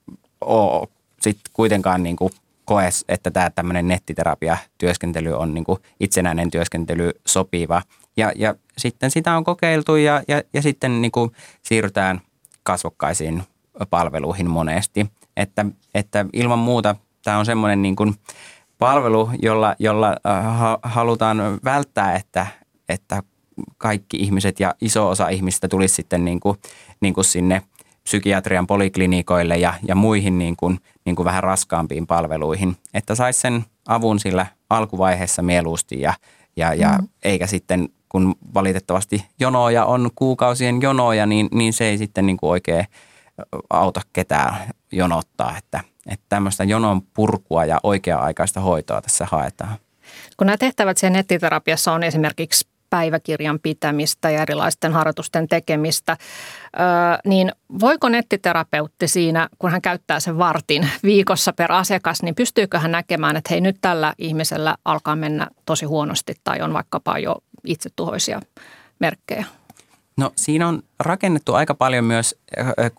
ole sit kuitenkaan niin kuin koe, että tämä tämmöinen nettiterapia-työskentely on niin kuin itsenäinen työskentely sopiva. Ja, ja sitten sitä on kokeiltu ja, ja, ja sitten niin kuin siirrytään – kasvokkaisiin palveluihin monesti. Että, että ilman muuta tämä on semmoinen niin kuin palvelu, jolla, jolla äh, halutaan välttää, että, että kaikki ihmiset ja iso osa ihmistä tulisi sitten niin kuin, niin kuin sinne psykiatrian poliklinikoille ja, ja muihin niin kuin, niin kuin vähän raskaampiin palveluihin. Että saisi sen avun sillä alkuvaiheessa mieluusti ja, ja, ja mm. eikä sitten kun valitettavasti jonoja on kuukausien jonoja, niin, niin se ei sitten niin kuin oikein auta ketään jonottaa, että, että tämmöistä jonon purkua ja oikea-aikaista hoitoa tässä haetaan. Kun nämä tehtävät siellä nettiterapiassa on esimerkiksi päiväkirjan pitämistä ja erilaisten harjoitusten tekemistä, niin voiko nettiterapeutti siinä, kun hän käyttää sen vartin viikossa per asiakas, niin pystyykö hän näkemään, että hei nyt tällä ihmisellä alkaa mennä tosi huonosti tai on vaikkapa jo itsetuhoisia merkkejä? No siinä on rakennettu aika paljon myös,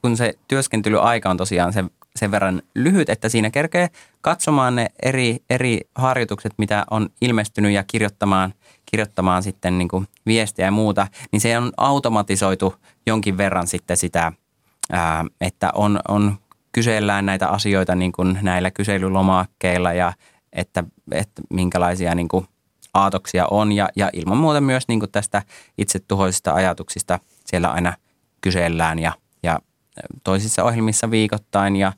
kun se työskentelyaika on tosiaan sen, sen verran lyhyt, että siinä kerkee katsomaan ne eri, eri harjoitukset, mitä on ilmestynyt ja kirjoittamaan – kirjoittamaan sitten niin kuin viestiä ja muuta, niin se on automatisoitu jonkin verran sitten sitä, että on, on kysellään näitä asioita niin kuin näillä kyselylomakkeilla ja että, että minkälaisia niin kuin aatoksia on ja, ja ilman muuta myös niin tästä itsetuhoisista ajatuksista siellä aina kysellään ja, ja toisissa ohjelmissa viikoittain ja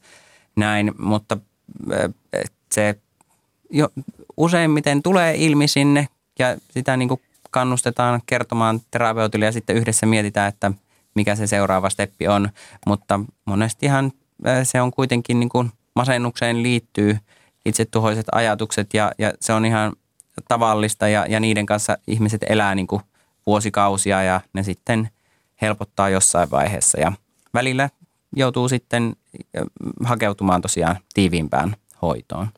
näin, mutta se jo useimmiten tulee ilmi sinne ja sitä niin kuin kannustetaan kertomaan terapeutille ja sitten yhdessä mietitään, että mikä se seuraava steppi on. Mutta monestihan se on kuitenkin niin kuin masennukseen liittyy itsetuhoiset ajatukset ja, ja se on ihan tavallista ja, ja niiden kanssa ihmiset elää niin kuin vuosikausia ja ne sitten helpottaa jossain vaiheessa ja välillä joutuu sitten hakeutumaan tosiaan tiiviimpään hoitoon.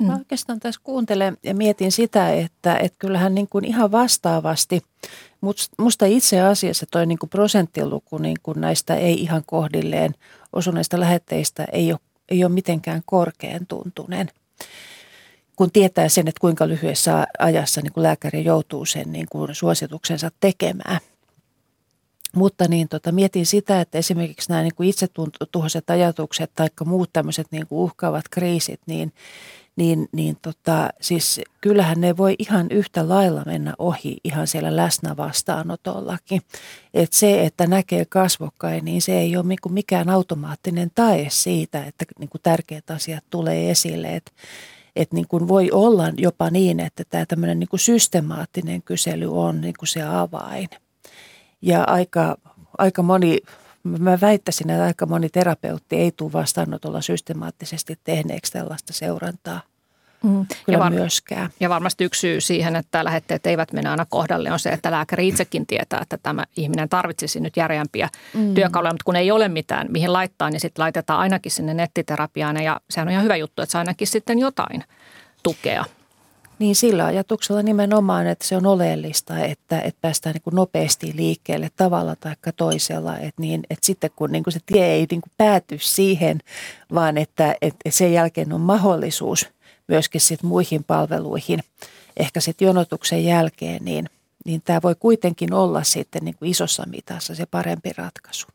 Mm. Mä oikeastaan tässä kuuntelen ja mietin sitä, että, että kyllähän niin kuin ihan vastaavasti, musta itse asiassa toi niin kuin prosenttiluku niin kuin näistä ei ihan kohdilleen osuneista lähetteistä ei ole, ei ole mitenkään korkean tuntunen. Kun tietää sen, että kuinka lyhyessä ajassa niin kuin lääkäri joutuu sen niin kuin suosituksensa tekemään. Mutta niin, tota, mietin sitä, että esimerkiksi nämä niin kuin itsetuhoiset ajatukset tai muut tämmöiset niin kuin uhkaavat kriisit, niin – niin, niin tota, siis kyllähän ne voi ihan yhtä lailla mennä ohi ihan siellä läsnä vastaanotollakin. Et se, että näkee kasvokkain, niin se ei ole niinku mikään automaattinen tae siitä, että niinku tärkeät asiat tulee esille. Et, et niin kuin voi olla jopa niin, että tämä tämmöinen niin systemaattinen kysely on niin kuin se avain. Ja aika, aika moni, mä väittäisin, että aika moni terapeutti ei tule vastaanotolla systemaattisesti tehneeksi tällaista seurantaa mm. kyllä ja var- myöskään. Ja varmasti yksi syy siihen, että lähetteet eivät mene aina kohdalle, on se, että lääkäri itsekin tietää, että tämä ihminen tarvitsisi nyt järeämpiä mm. työkaluja, mutta kun ei ole mitään, mihin laittaa, niin sitten laitetaan ainakin sinne nettiterapiaan ja sehän on ihan hyvä juttu, että saa ainakin sitten jotain tukea. Niin sillä ajatuksella nimenomaan, että se on oleellista, että, että päästään niin kuin nopeasti liikkeelle tavalla tai toisella. Että, niin, että sitten kun niin kuin se tie ei niin kuin pääty siihen, vaan että, että sen jälkeen on mahdollisuus myöskin sit muihin palveluihin, ehkä sitten jonotuksen jälkeen, niin, niin tämä voi kuitenkin olla sitten niin kuin isossa mitassa se parempi ratkaisu.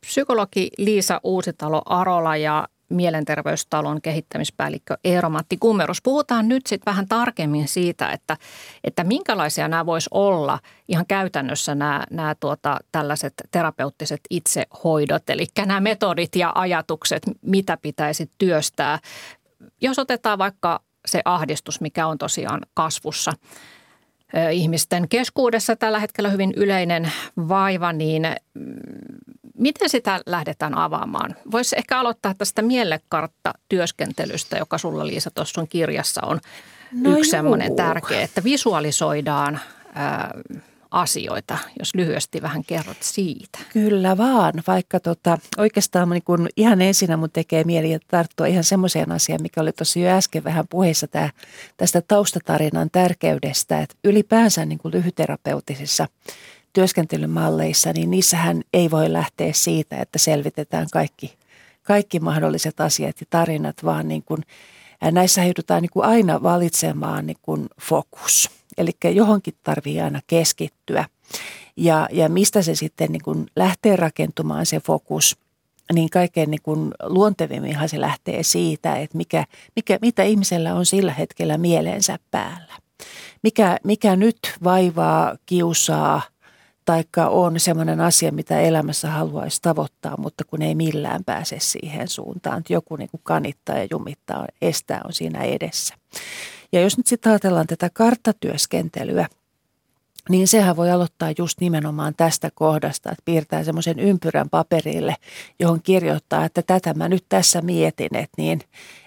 Psykologi Liisa Uusitalo Arola ja mielenterveystalon kehittämispäällikkö Eero-Matti Kummerus. Puhutaan nyt sitten vähän tarkemmin siitä, että, että minkälaisia nämä vois olla ihan käytännössä nämä, nämä tuota, tällaiset terapeuttiset itsehoidot, eli nämä metodit ja ajatukset, mitä pitäisi työstää. Jos otetaan vaikka se ahdistus, mikä on tosiaan kasvussa ihmisten keskuudessa tällä hetkellä hyvin yleinen vaiva, niin mm, Miten sitä lähdetään avaamaan? Voisi ehkä aloittaa tästä mielekartta-työskentelystä, joka sulla Liisa tuossa sun kirjassa on no yksi semmoinen tärkeä, että visualisoidaan asioita, jos lyhyesti vähän kerrot siitä. Kyllä vaan, vaikka tota, oikeastaan niin kun ihan ensinnä mun tekee mieli tarttua ihan semmoiseen asiaan, mikä oli tosi jo äsken vähän puheessa tää, tästä taustatarinan tärkeydestä, että ylipäänsä niin kuin lyhyterapeutisissa työskentelymalleissa, niin niissähän ei voi lähteä siitä, että selvitetään kaikki, kaikki mahdolliset asiat ja tarinat, vaan niin kuin, näissä joudutaan niin kuin aina valitsemaan niin kuin fokus. Eli johonkin tarvii aina keskittyä. Ja, ja mistä se sitten niin kuin lähtee rakentumaan se fokus, niin kaikkein niin luontevimminhan se lähtee siitä, että mikä, mikä, mitä ihmisellä on sillä hetkellä mielensä päällä. Mikä, mikä nyt vaivaa, kiusaa – taikka on semmoinen asia, mitä elämässä haluaisi tavoittaa, mutta kun ei millään pääse siihen suuntaan, että joku niin kuin kanittaa ja jumittaa, estää on siinä edessä. Ja jos nyt sitten ajatellaan tätä karttatyöskentelyä, niin sehän voi aloittaa just nimenomaan tästä kohdasta, että piirtää semmoisen ympyrän paperille, johon kirjoittaa, että tätä mä nyt tässä mietin, että, niin,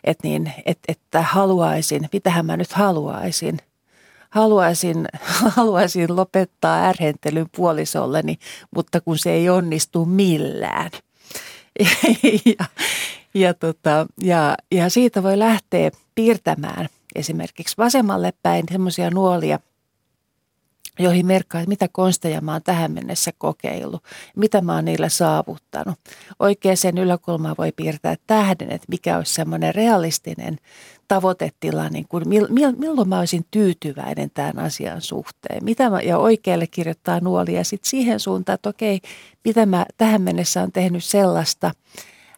että, niin, että, että haluaisin, mitähän mä nyt haluaisin – haluaisin, haluaisin lopettaa ärhentelyn puolisolleni, mutta kun se ei onnistu millään. ja, ja, tota, ja, ja siitä voi lähteä piirtämään esimerkiksi vasemmalle päin semmoisia nuolia, joihin merkkaa, että mitä konsteja mä oon tähän mennessä kokeillut, mitä mä oon niillä saavuttanut. Oikeaan yläkulmaan voi piirtää tähden, että mikä olisi semmoinen realistinen tavoitetila, niin kuin, milloin mä olisin tyytyväinen tämän asian suhteen. Mitä mä, ja oikealle kirjoittaa nuolia sitten siihen suuntaan, että okei, mitä mä tähän mennessä on tehnyt sellaista,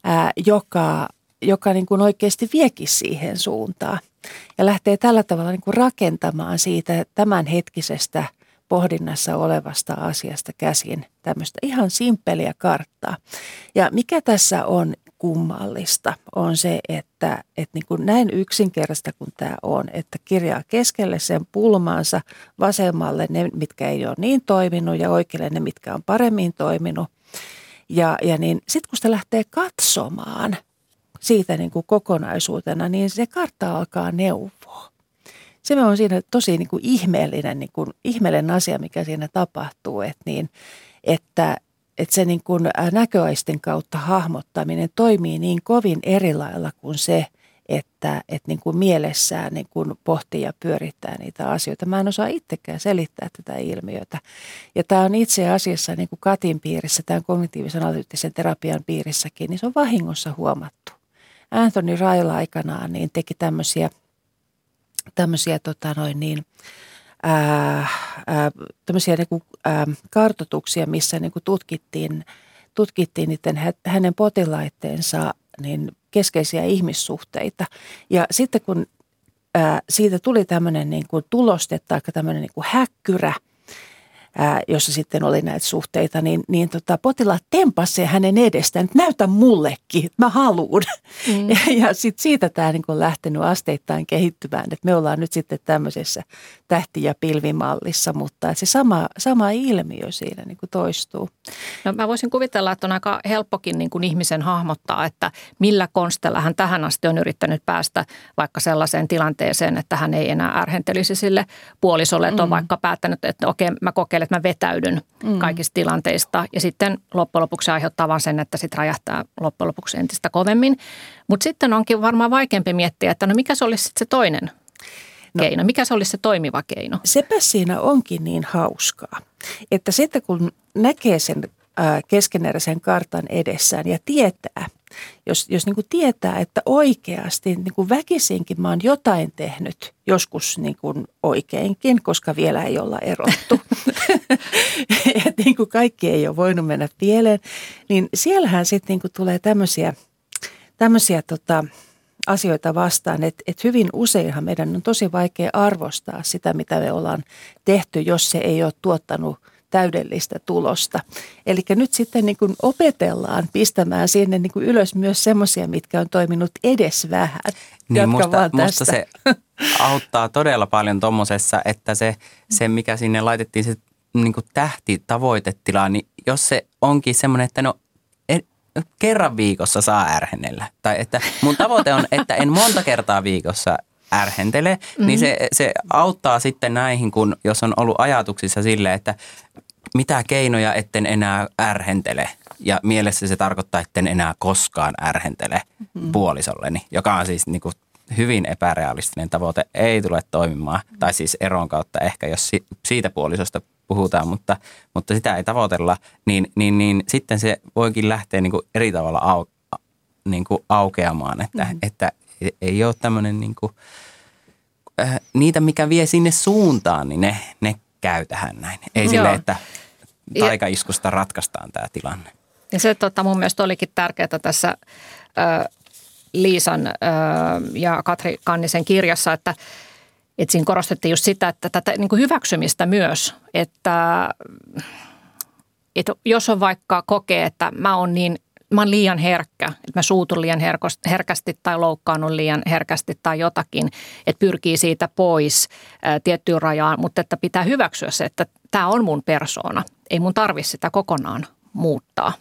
ää, joka, joka niin kuin oikeasti viekin siihen suuntaan. Ja lähtee tällä tavalla niin kuin rakentamaan siitä tämänhetkisestä – pohdinnassa olevasta asiasta käsin tämmöistä ihan simppeliä karttaa. Ja mikä tässä on kummallista on se, että, että niin kuin näin yksinkertaista kuin tämä on, että kirjaa keskelle sen pulmaansa, vasemmalle ne, mitkä ei ole niin toiminut ja oikealle ne, mitkä on paremmin toiminut. Ja, ja niin sitten kun sitä lähtee katsomaan siitä niin kuin kokonaisuutena, niin se kartta alkaa neuvoa se on siinä tosi niin kuin ihmeellinen, niin kuin, ihmeellinen asia, mikä siinä tapahtuu, että, niin, että, että se niin kuin näköaistin kautta hahmottaminen toimii niin kovin eri lailla kuin se, että, että niin kuin mielessään niin kuin pohtii ja pyörittää niitä asioita. Mä en osaa itsekään selittää tätä ilmiötä. Ja tämä on itse asiassa niin kuin Katin piirissä, tämän kognitiivisen analyyttisen terapian piirissäkin, niin se on vahingossa huomattu. Anthony Raila aikanaan niin teki tämmöisiä – tämmöisiä tota noin niin, ää, ää, tämmöisiä niin kuin, ää, kartotuksia, missä niin kuin tutkittiin, tutkittiin niiden hänen potilaitteensa niin keskeisiä ihmissuhteita. Ja sitten kun ää, siitä tuli tämmöinen niin kuin tuloste tai tämmöinen niin häkkyrä, ää, jossa sitten oli näitä suhteita, niin, niin tota, potilaat tempasi hänen edestään, että näytä mullekin, että mä haluun. Mm. Ja, ja sit siitä tämä niin on lähtenyt asteittain kehittymään, että me ollaan nyt sitten tämmöisessä tähti- ja pilvimallissa, mutta se sama, sama ilmiö siinä niin kuin toistuu. No mä voisin kuvitella, että on aika helppokin niin kuin ihmisen hahmottaa, että millä konstella hän tähän asti on yrittänyt päästä vaikka sellaiseen tilanteeseen, että hän ei enää ärhentelisi sille puolisolle, että on mm. vaikka päättänyt, että okei, mä kokeilen, että mä vetäydyn mm. kaikista tilanteista ja sitten loppujen lopuksi aiheuttaa vaan sen, että sitten räjähtää loppujen lopuksi entistä kovemmin. Mutta sitten onkin varmaan vaikeampi miettiä, että no mikä se olisi sitten se toinen no, keino? Mikä se olisi se toimiva keino? Sepä siinä onkin niin hauskaa, että sitten kun näkee sen keskeneräisen kartan edessään ja tietää, jos, jos niin kuin tietää, että oikeasti niin kuin väkisinkin mä oon jotain tehnyt joskus niin kuin oikeinkin, koska vielä ei olla erottu. että niin kuin kaikki ei ole voinut mennä pieleen, niin siellähän sitten niin kuin tulee tämmöisiä, tämmöisiä tota, asioita vastaan, että, että hyvin useinhan meidän on tosi vaikea arvostaa sitä, mitä me ollaan tehty, jos se ei ole tuottanut – täydellistä tulosta. Eli nyt sitten niin kuin opetellaan pistämään sinne niin kuin ylös myös semmoisia, mitkä on toiminut edes vähän. Niin musta, musta se auttaa todella paljon tuommoisessa, että se, se, mikä sinne laitettiin, se niin kuin tähti tavoitetila, niin jos se onkin semmoinen, että no kerran viikossa saa ärhennellä. Tai että mun tavoite on, että en monta kertaa viikossa ärhentele, mm-hmm. niin se, se auttaa sitten näihin, kun jos on ollut ajatuksissa sille, että mitä keinoja etten enää ärhentele. Ja mielessä se tarkoittaa, etten enää koskaan ärhentele mm-hmm. puolisolleni, joka on siis niin kuin hyvin epärealistinen tavoite, ei tule toimimaan. Mm-hmm. Tai siis eron kautta ehkä, jos siitä puolisosta puhutaan, mutta, mutta sitä ei tavoitella, niin, niin, niin sitten se voikin lähteä niin kuin eri tavalla au, niin kuin aukeamaan, että, mm-hmm. että ei ole tämmöinen niin kuin, äh, niitä, mikä vie sinne suuntaan, niin ne, ne käy tähän näin. Ei Joo. sille, että taikaiskusta ratkaistaan tämä tilanne. Ja se tota, mun mielestä olikin tärkeää tässä äh, Liisan äh, ja Katri Kannisen kirjassa, että, että siinä korostettiin just sitä, että tätä niin kuin hyväksymistä myös, että, että jos on vaikka kokee, että mä oon niin mä oon liian herkkä, että mä suutun liian herkästi tai loukkaannut liian herkästi tai jotakin, että pyrkii siitä pois ää, tiettyyn rajaan, mutta että pitää hyväksyä se, että tämä on mun persoona. Ei mun tarvi sitä kokonaan muuttaa.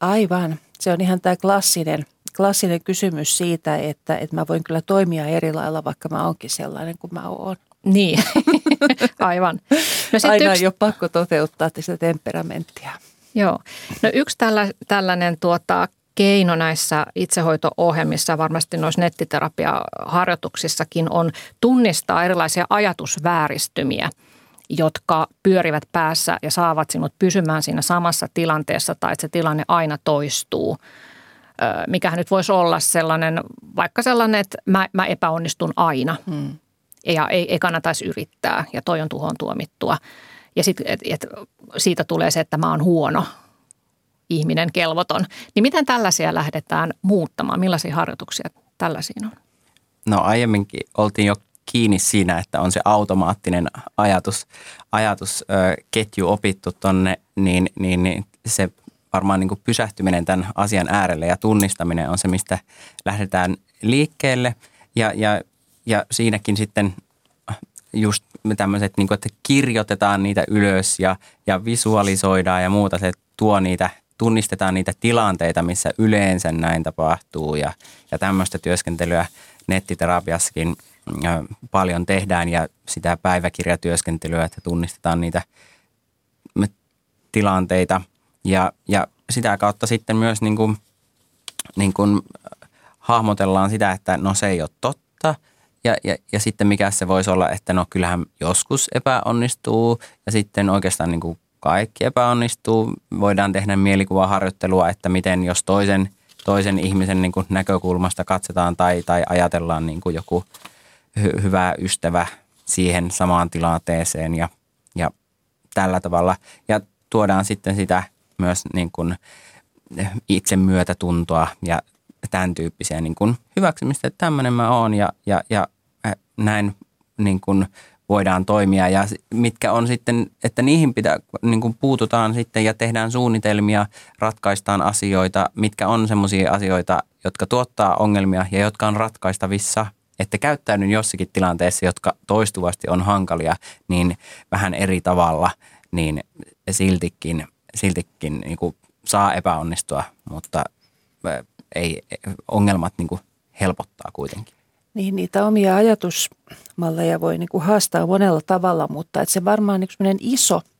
Aivan. Se on ihan tämä klassinen, klassinen kysymys siitä, että, että mä voin kyllä toimia eri lailla, vaikka mä oonkin sellainen kuin mä oon. Niin, aivan. No Aina yksi... ei ole pakko toteuttaa sitä temperamenttia. Joo. No yksi tällä, tällainen tuota, keino näissä itsehoito-ohjelmissa, varmasti noissa nettiterapiaharjoituksissakin on tunnistaa erilaisia ajatusvääristymiä, jotka pyörivät päässä ja saavat sinut pysymään siinä samassa tilanteessa tai että se tilanne aina toistuu. Mikähän nyt voisi olla sellainen, vaikka sellainen, että mä, mä epäonnistun aina hmm. ja ei, ei kannattaisi yrittää ja toi on tuhon tuomittua. Ja sitten et, et, siitä tulee se, että mä oon huono ihminen, kelvoton. Niin miten tällaisia lähdetään muuttamaan? Millaisia harjoituksia tällaisiin on? No aiemminkin oltiin jo kiinni siinä, että on se automaattinen ajatus, ajatusketju opittu tonne, niin, niin, niin se varmaan niin kuin pysähtyminen tämän asian äärelle ja tunnistaminen on se, mistä lähdetään liikkeelle. Ja, ja, ja siinäkin sitten just tämmöiset, niin kuin, että kirjoitetaan niitä ylös ja, ja visualisoidaan ja muuta, se tuo niitä, tunnistetaan niitä tilanteita, missä yleensä näin tapahtuu ja, ja tämmöistä työskentelyä nettiterapiassakin paljon tehdään ja sitä päiväkirjatyöskentelyä, että tunnistetaan niitä tilanteita. Ja, ja sitä kautta sitten myös niin kuin, niin kuin hahmotellaan sitä, että no se ei ole totta – ja, ja, ja sitten mikä se voisi olla, että no kyllähän joskus epäonnistuu ja sitten oikeastaan niin kuin kaikki epäonnistuu. Voidaan tehdä mielikuvaharjoittelua, että miten jos toisen, toisen ihmisen niin kuin näkökulmasta katsotaan tai, tai ajatellaan niin kuin joku hy, hyvä ystävä siihen samaan tilanteeseen ja, ja tällä tavalla. Ja tuodaan sitten sitä myös niin kuin itse myötätuntoa ja tämän tyyppisiä niin kuin hyväksymistä, että tämmöinen mä oon ja, ja, ja näin niin kuin voidaan toimia ja mitkä on sitten, että niihin pitää, niin kuin puututaan sitten ja tehdään suunnitelmia, ratkaistaan asioita, mitkä on semmoisia asioita, jotka tuottaa ongelmia ja jotka on ratkaistavissa, että käyttäydyn jossakin tilanteessa, jotka toistuvasti on hankalia, niin vähän eri tavalla, niin siltikin, siltikin niin kuin saa epäonnistua, mutta ei, ongelmat niin kuin helpottaa kuitenkin. Niin, niitä omia ajatusmalleja voi niin kuin haastaa monella tavalla, mutta että se varmaan niin iso –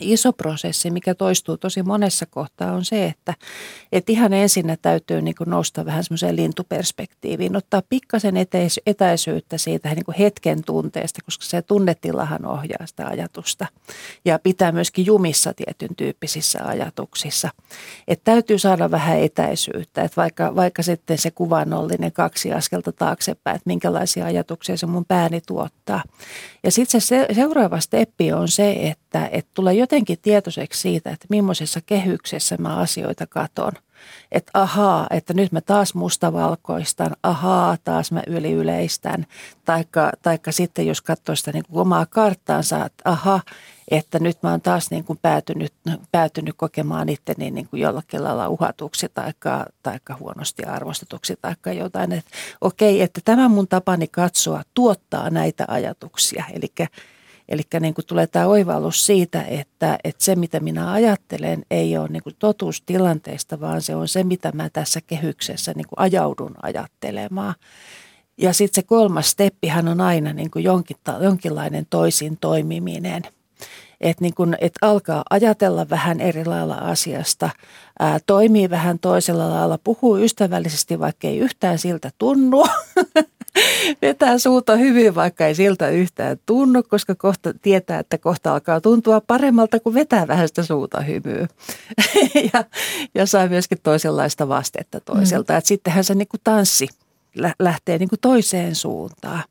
iso prosessi, mikä toistuu tosi monessa kohtaa, on se, että, että ihan ensin täytyy niin kuin nousta vähän semmoiseen lintuperspektiiviin, ottaa pikkasen etäisyyttä siitä niin kuin hetken tunteesta, koska se tunnetilahan ohjaa sitä ajatusta ja pitää myöskin jumissa tietyn tyyppisissä ajatuksissa. Että täytyy saada vähän etäisyyttä, että vaikka, vaikka sitten se kuvannollinen kaksi askelta taaksepäin, että minkälaisia ajatuksia se mun pääni tuottaa. Ja sitten se seuraava steppi on se, että, että tulee jotenkin tietoiseksi siitä, että millaisessa kehyksessä mä asioita katon. Että ahaa, että nyt mä taas mustavalkoistan, ahaa, taas mä yliyleistän. Taikka, taikka sitten jos katsoo sitä niin kuin omaa karttaansa, että aha, että nyt mä oon taas niin kuin päätynyt, päätynyt kokemaan itteni niin kuin jollakin lailla uhatuksi taikka, taikka huonosti arvostetuksi taikka jotain. Että okei, että tämä mun tapani katsoa tuottaa näitä ajatuksia. Eli Eli niin tulee tämä oivallus siitä, että, että se mitä minä ajattelen ei ole niin totuus tilanteesta, vaan se on se mitä mä tässä kehyksessä niin ajaudun ajattelemaan. Ja sitten se kolmas steppihän on aina niin jonkin, jonkinlainen toisin toimiminen – että niin kun, et alkaa ajatella vähän eri lailla asiasta, ää, toimii vähän toisella lailla, puhuu ystävällisesti, vaikka ei yhtään siltä tunnu. Vetää suuta hyvin, vaikka ei siltä yhtään tunnu, koska kohta tietää, että kohta alkaa tuntua paremmalta, kun vetää vähän sitä suuta hymyä. ja, ja saa myöskin toisenlaista vastetta toiselta. Mm. Että sittenhän se niin kuin tanssi lähtee niin kuin toiseen suuntaan.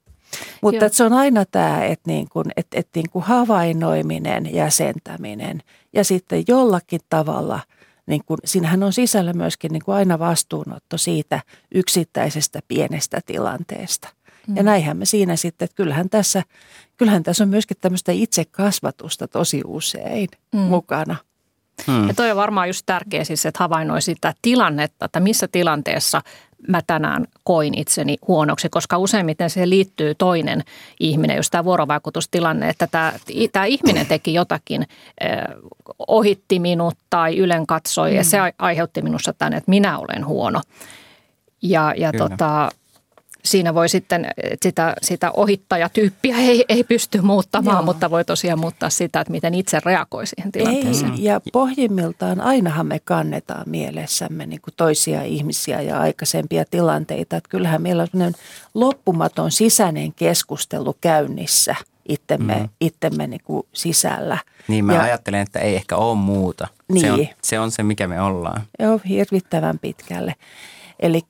Mutta se on aina tämä, että niin kuin, että, että niin kuin havainnoiminen, jäsentäminen ja sitten jollakin tavalla, niin kuin, siinähän on sisällä myöskin niin kuin aina vastuunotto siitä yksittäisestä pienestä tilanteesta. Mm. Ja näinhän me siinä sitten, että kyllähän tässä, kyllähän tässä on myöskin tämmöistä itsekasvatusta tosi usein mm. mukana. Hmm. Ja toi on varmaan just tärkeä siis, että havainnoi sitä tilannetta, että missä tilanteessa mä tänään koin itseni huonoksi, koska useimmiten siihen liittyy toinen ihminen, jos tämä vuorovaikutustilanne, että tämä, tämä ihminen teki jotakin, ohitti minut tai ylen katsoi mm. ja se aiheutti minussa tänne, että minä olen huono. Ja, ja tota, siinä voi sitten sitä, sitä ohittajatyyppiä ei, ei pysty muuttamaan, Joo. mutta voi tosiaan muuttaa sitä, että miten itse reagoi siihen tilanteeseen. Ei, ja pohjimmiltaan ainahan me kannetaan mielessämme niin kuin toisia ihmisiä ja aikaisempia tilanteita. Että kyllähän meillä on loppumaton sisäinen keskustelu käynnissä itsemme, mm. itsemme niin kuin sisällä. Niin mä ja, ajattelen, että ei ehkä ole muuta. Niin. Se, on, se on se, mikä me ollaan. Joo, hirvittävän pitkälle. Eli,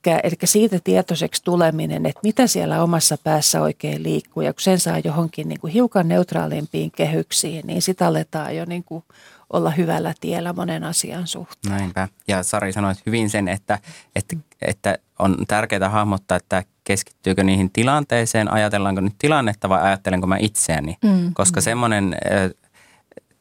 siitä tietoiseksi tuleminen, että mitä siellä omassa päässä oikein liikkuu ja kun sen saa johonkin niin kuin hiukan neutraalimpiin kehyksiin, niin sitä aletaan jo niin kuin olla hyvällä tiellä monen asian suhteen. Näinpä. Ja Sari sanoi hyvin sen, että, että, että on tärkeää hahmottaa, että keskittyykö niihin tilanteeseen, ajatellaanko nyt tilannetta vai ajattelenko mä itseäni. Mm, Koska mm. semmoinen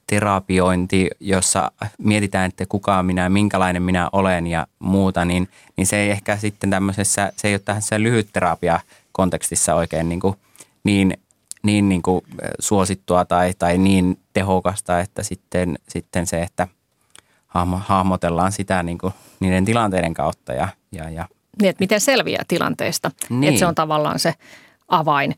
terapiointi, jossa mietitään, että kuka minä, minkälainen minä olen ja muuta, niin, niin se ei ehkä sitten tämmöisessä, se ei ole tässä lyhytterapia kontekstissa oikein niin, kuin, niin, niin, niin kuin suosittua tai, tai niin tehokasta, että sitten, sitten se, että hahmo, hahmotellaan sitä niin kuin niiden tilanteiden kautta ja, ja, ja niin, että miten selviää tilanteesta. Niin. Että se on tavallaan se avain.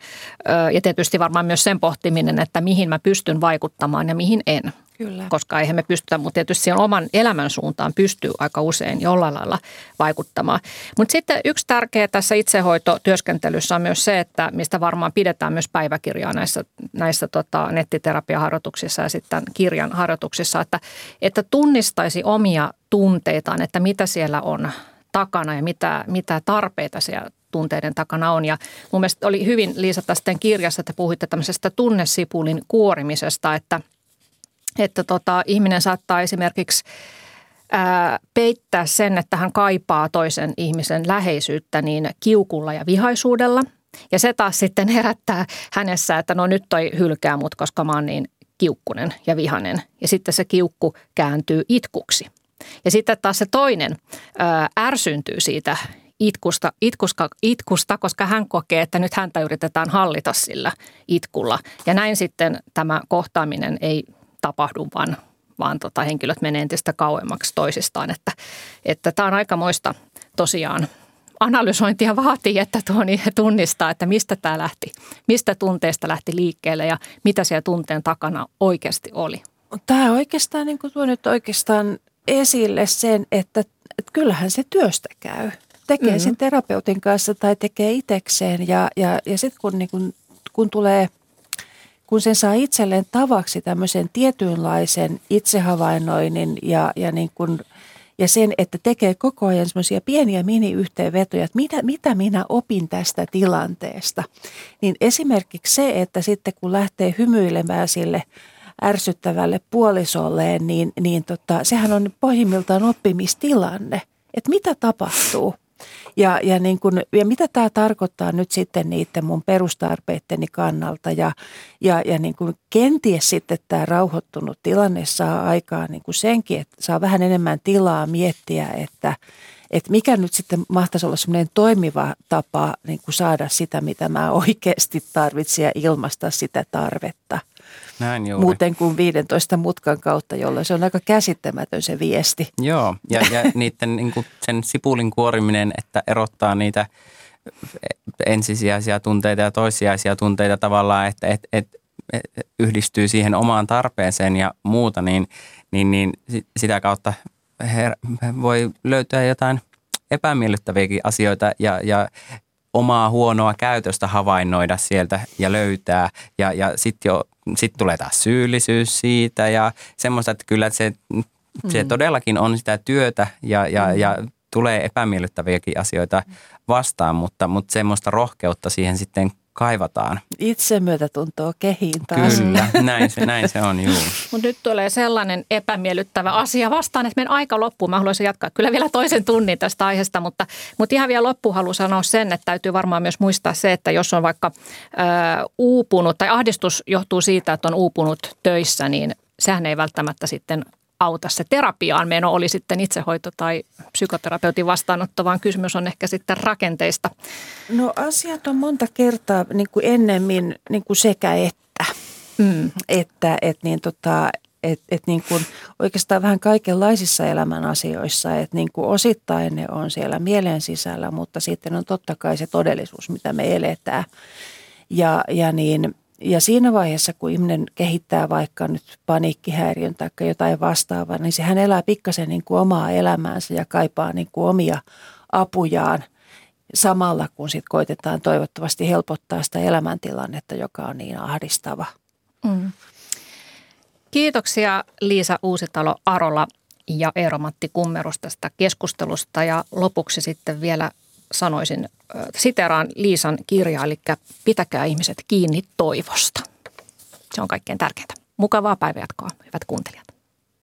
Ja tietysti varmaan myös sen pohtiminen, että mihin mä pystyn vaikuttamaan ja mihin en. Kyllä. Koska eihän me pystytä, mutta tietysti siihen oman elämän suuntaan pystyy aika usein jollain lailla vaikuttamaan. Mutta sitten yksi tärkeä tässä itsehoitotyöskentelyssä on myös se, että mistä varmaan pidetään myös päiväkirjaa näissä, näissä tota, nettiterapiaharjoituksissa ja sitten kirjan harjoituksissa, että, että tunnistaisi omia tunteitaan, että mitä siellä on takana ja mitä, mitä tarpeita siellä tunteiden takana on. Ja mun mielestä oli hyvin Liisa tästä kirjassa, että puhuitte tämmöisestä tunnesipulin kuorimisesta, että, että tota, ihminen saattaa esimerkiksi ää, peittää sen, että hän kaipaa toisen ihmisen läheisyyttä niin kiukulla ja vihaisuudella – Ja se taas sitten herättää hänessä, että no nyt toi hylkää mut, koska mä oon niin kiukkunen ja vihanen. Ja sitten se kiukku kääntyy itkuksi. Ja sitten taas se toinen ärsyntyy siitä itkusta, itkuska, itkusta, koska hän kokee, että nyt häntä yritetään hallita sillä itkulla. Ja näin sitten tämä kohtaaminen ei tapahdu, vaan, vaan tota, henkilöt menee entistä kauemmaksi toisistaan. Että, että tämä on aikamoista tosiaan analysointia vaatii, että Toni tunnistaa, että mistä tämä lähti, mistä tunteesta lähti liikkeelle ja mitä siellä tunteen takana oikeasti oli. Tämä oikeastaan niin tuo nyt oikeastaan esille sen, että, että kyllähän se työstä käy. Tekee mm-hmm. sen terapeutin kanssa tai tekee itekseen ja, ja, ja sitten kun, niin kun, kun tulee, kun sen saa itselleen tavaksi tämmöisen tietynlaisen itsehavainnoinnin ja, ja niin kuin – ja sen, että tekee koko ajan semmoisia pieniä mini-yhteenvetoja, että mitä, mitä minä opin tästä tilanteesta. Niin esimerkiksi se, että sitten kun lähtee hymyilemään sille ärsyttävälle puolisolleen, niin, niin tota, sehän on pohjimmiltaan oppimistilanne, että mitä tapahtuu – ja, ja, niin kun, ja mitä tämä tarkoittaa nyt sitten niiden mun perustarpeitteni kannalta? Ja, ja, ja niin kun kenties sitten tämä rauhoittunut tilanne saa aikaa niin kuin senkin, että saa vähän enemmän tilaa miettiä, että, että mikä nyt sitten mahtaisi olla semmoinen toimiva tapa niin kuin saada sitä, mitä mä oikeasti tarvitsin ja ilmaista sitä tarvetta – näin juuri. muuten kuin 15 mutkan kautta, jolloin se on aika käsittämätön se viesti. Joo, ja, ja niiden niin kuin sen sipulin kuoriminen, että erottaa niitä ensisijaisia tunteita ja toissijaisia tunteita tavallaan, että et, et, et, yhdistyy siihen omaan tarpeeseen ja muuta, niin, niin, niin sitä kautta her, voi löytää jotain epämiellyttäviäkin asioita ja, ja omaa huonoa käytöstä havainnoida sieltä ja löytää. Ja, ja sitten sit tulee taas syyllisyys siitä ja semmoista, että kyllä se, se mm. todellakin on sitä työtä ja, ja, mm. ja tulee epämiellyttäviäkin asioita vastaan, mutta, mutta semmoista rohkeutta siihen sitten kaivataan. Itse myötätuntoa kehiin taas. Kyllä, näin se, näin se on, juu. Mutta nyt tulee sellainen epämiellyttävä asia vastaan, että meidän aika loppuu. Mä haluaisin jatkaa kyllä vielä toisen tunnin tästä aiheesta, mutta, mutta ihan vielä loppuun haluan sanoa sen, että täytyy varmaan myös muistaa se, että jos on vaikka ö, uupunut tai ahdistus johtuu siitä, että on uupunut töissä, niin sehän ei välttämättä sitten auta se terapiaan meno, oli sitten itsehoito tai psykoterapeutin vastaanotto, vaan kysymys on ehkä sitten rakenteista. No asiat on monta kertaa niin kuin ennemmin niin kuin sekä että. Mm. Että et niin tota, et, et niin kuin oikeastaan vähän kaikenlaisissa elämän asioissa, että niin kuin osittain ne on siellä mielen sisällä, mutta sitten on totta kai se todellisuus, mitä me eletään. Ja, ja niin – ja siinä vaiheessa, kun ihminen kehittää vaikka nyt paniikkihäiriön tai jotain vastaavaa, niin sehän elää pikkasen niin kuin omaa elämäänsä ja kaipaa niin kuin omia apujaan samalla, kun sitten koitetaan toivottavasti helpottaa sitä elämäntilannetta, joka on niin ahdistava. Mm. Kiitoksia Liisa Uusitalo Arola ja Eero-Matti Kummerus tästä keskustelusta ja lopuksi sitten vielä sanoisin, siteraan Liisan kirjaa, eli pitäkää ihmiset kiinni toivosta. Se on kaikkein tärkeintä. Mukavaa päivänjatkoa, hyvät kuuntelijat.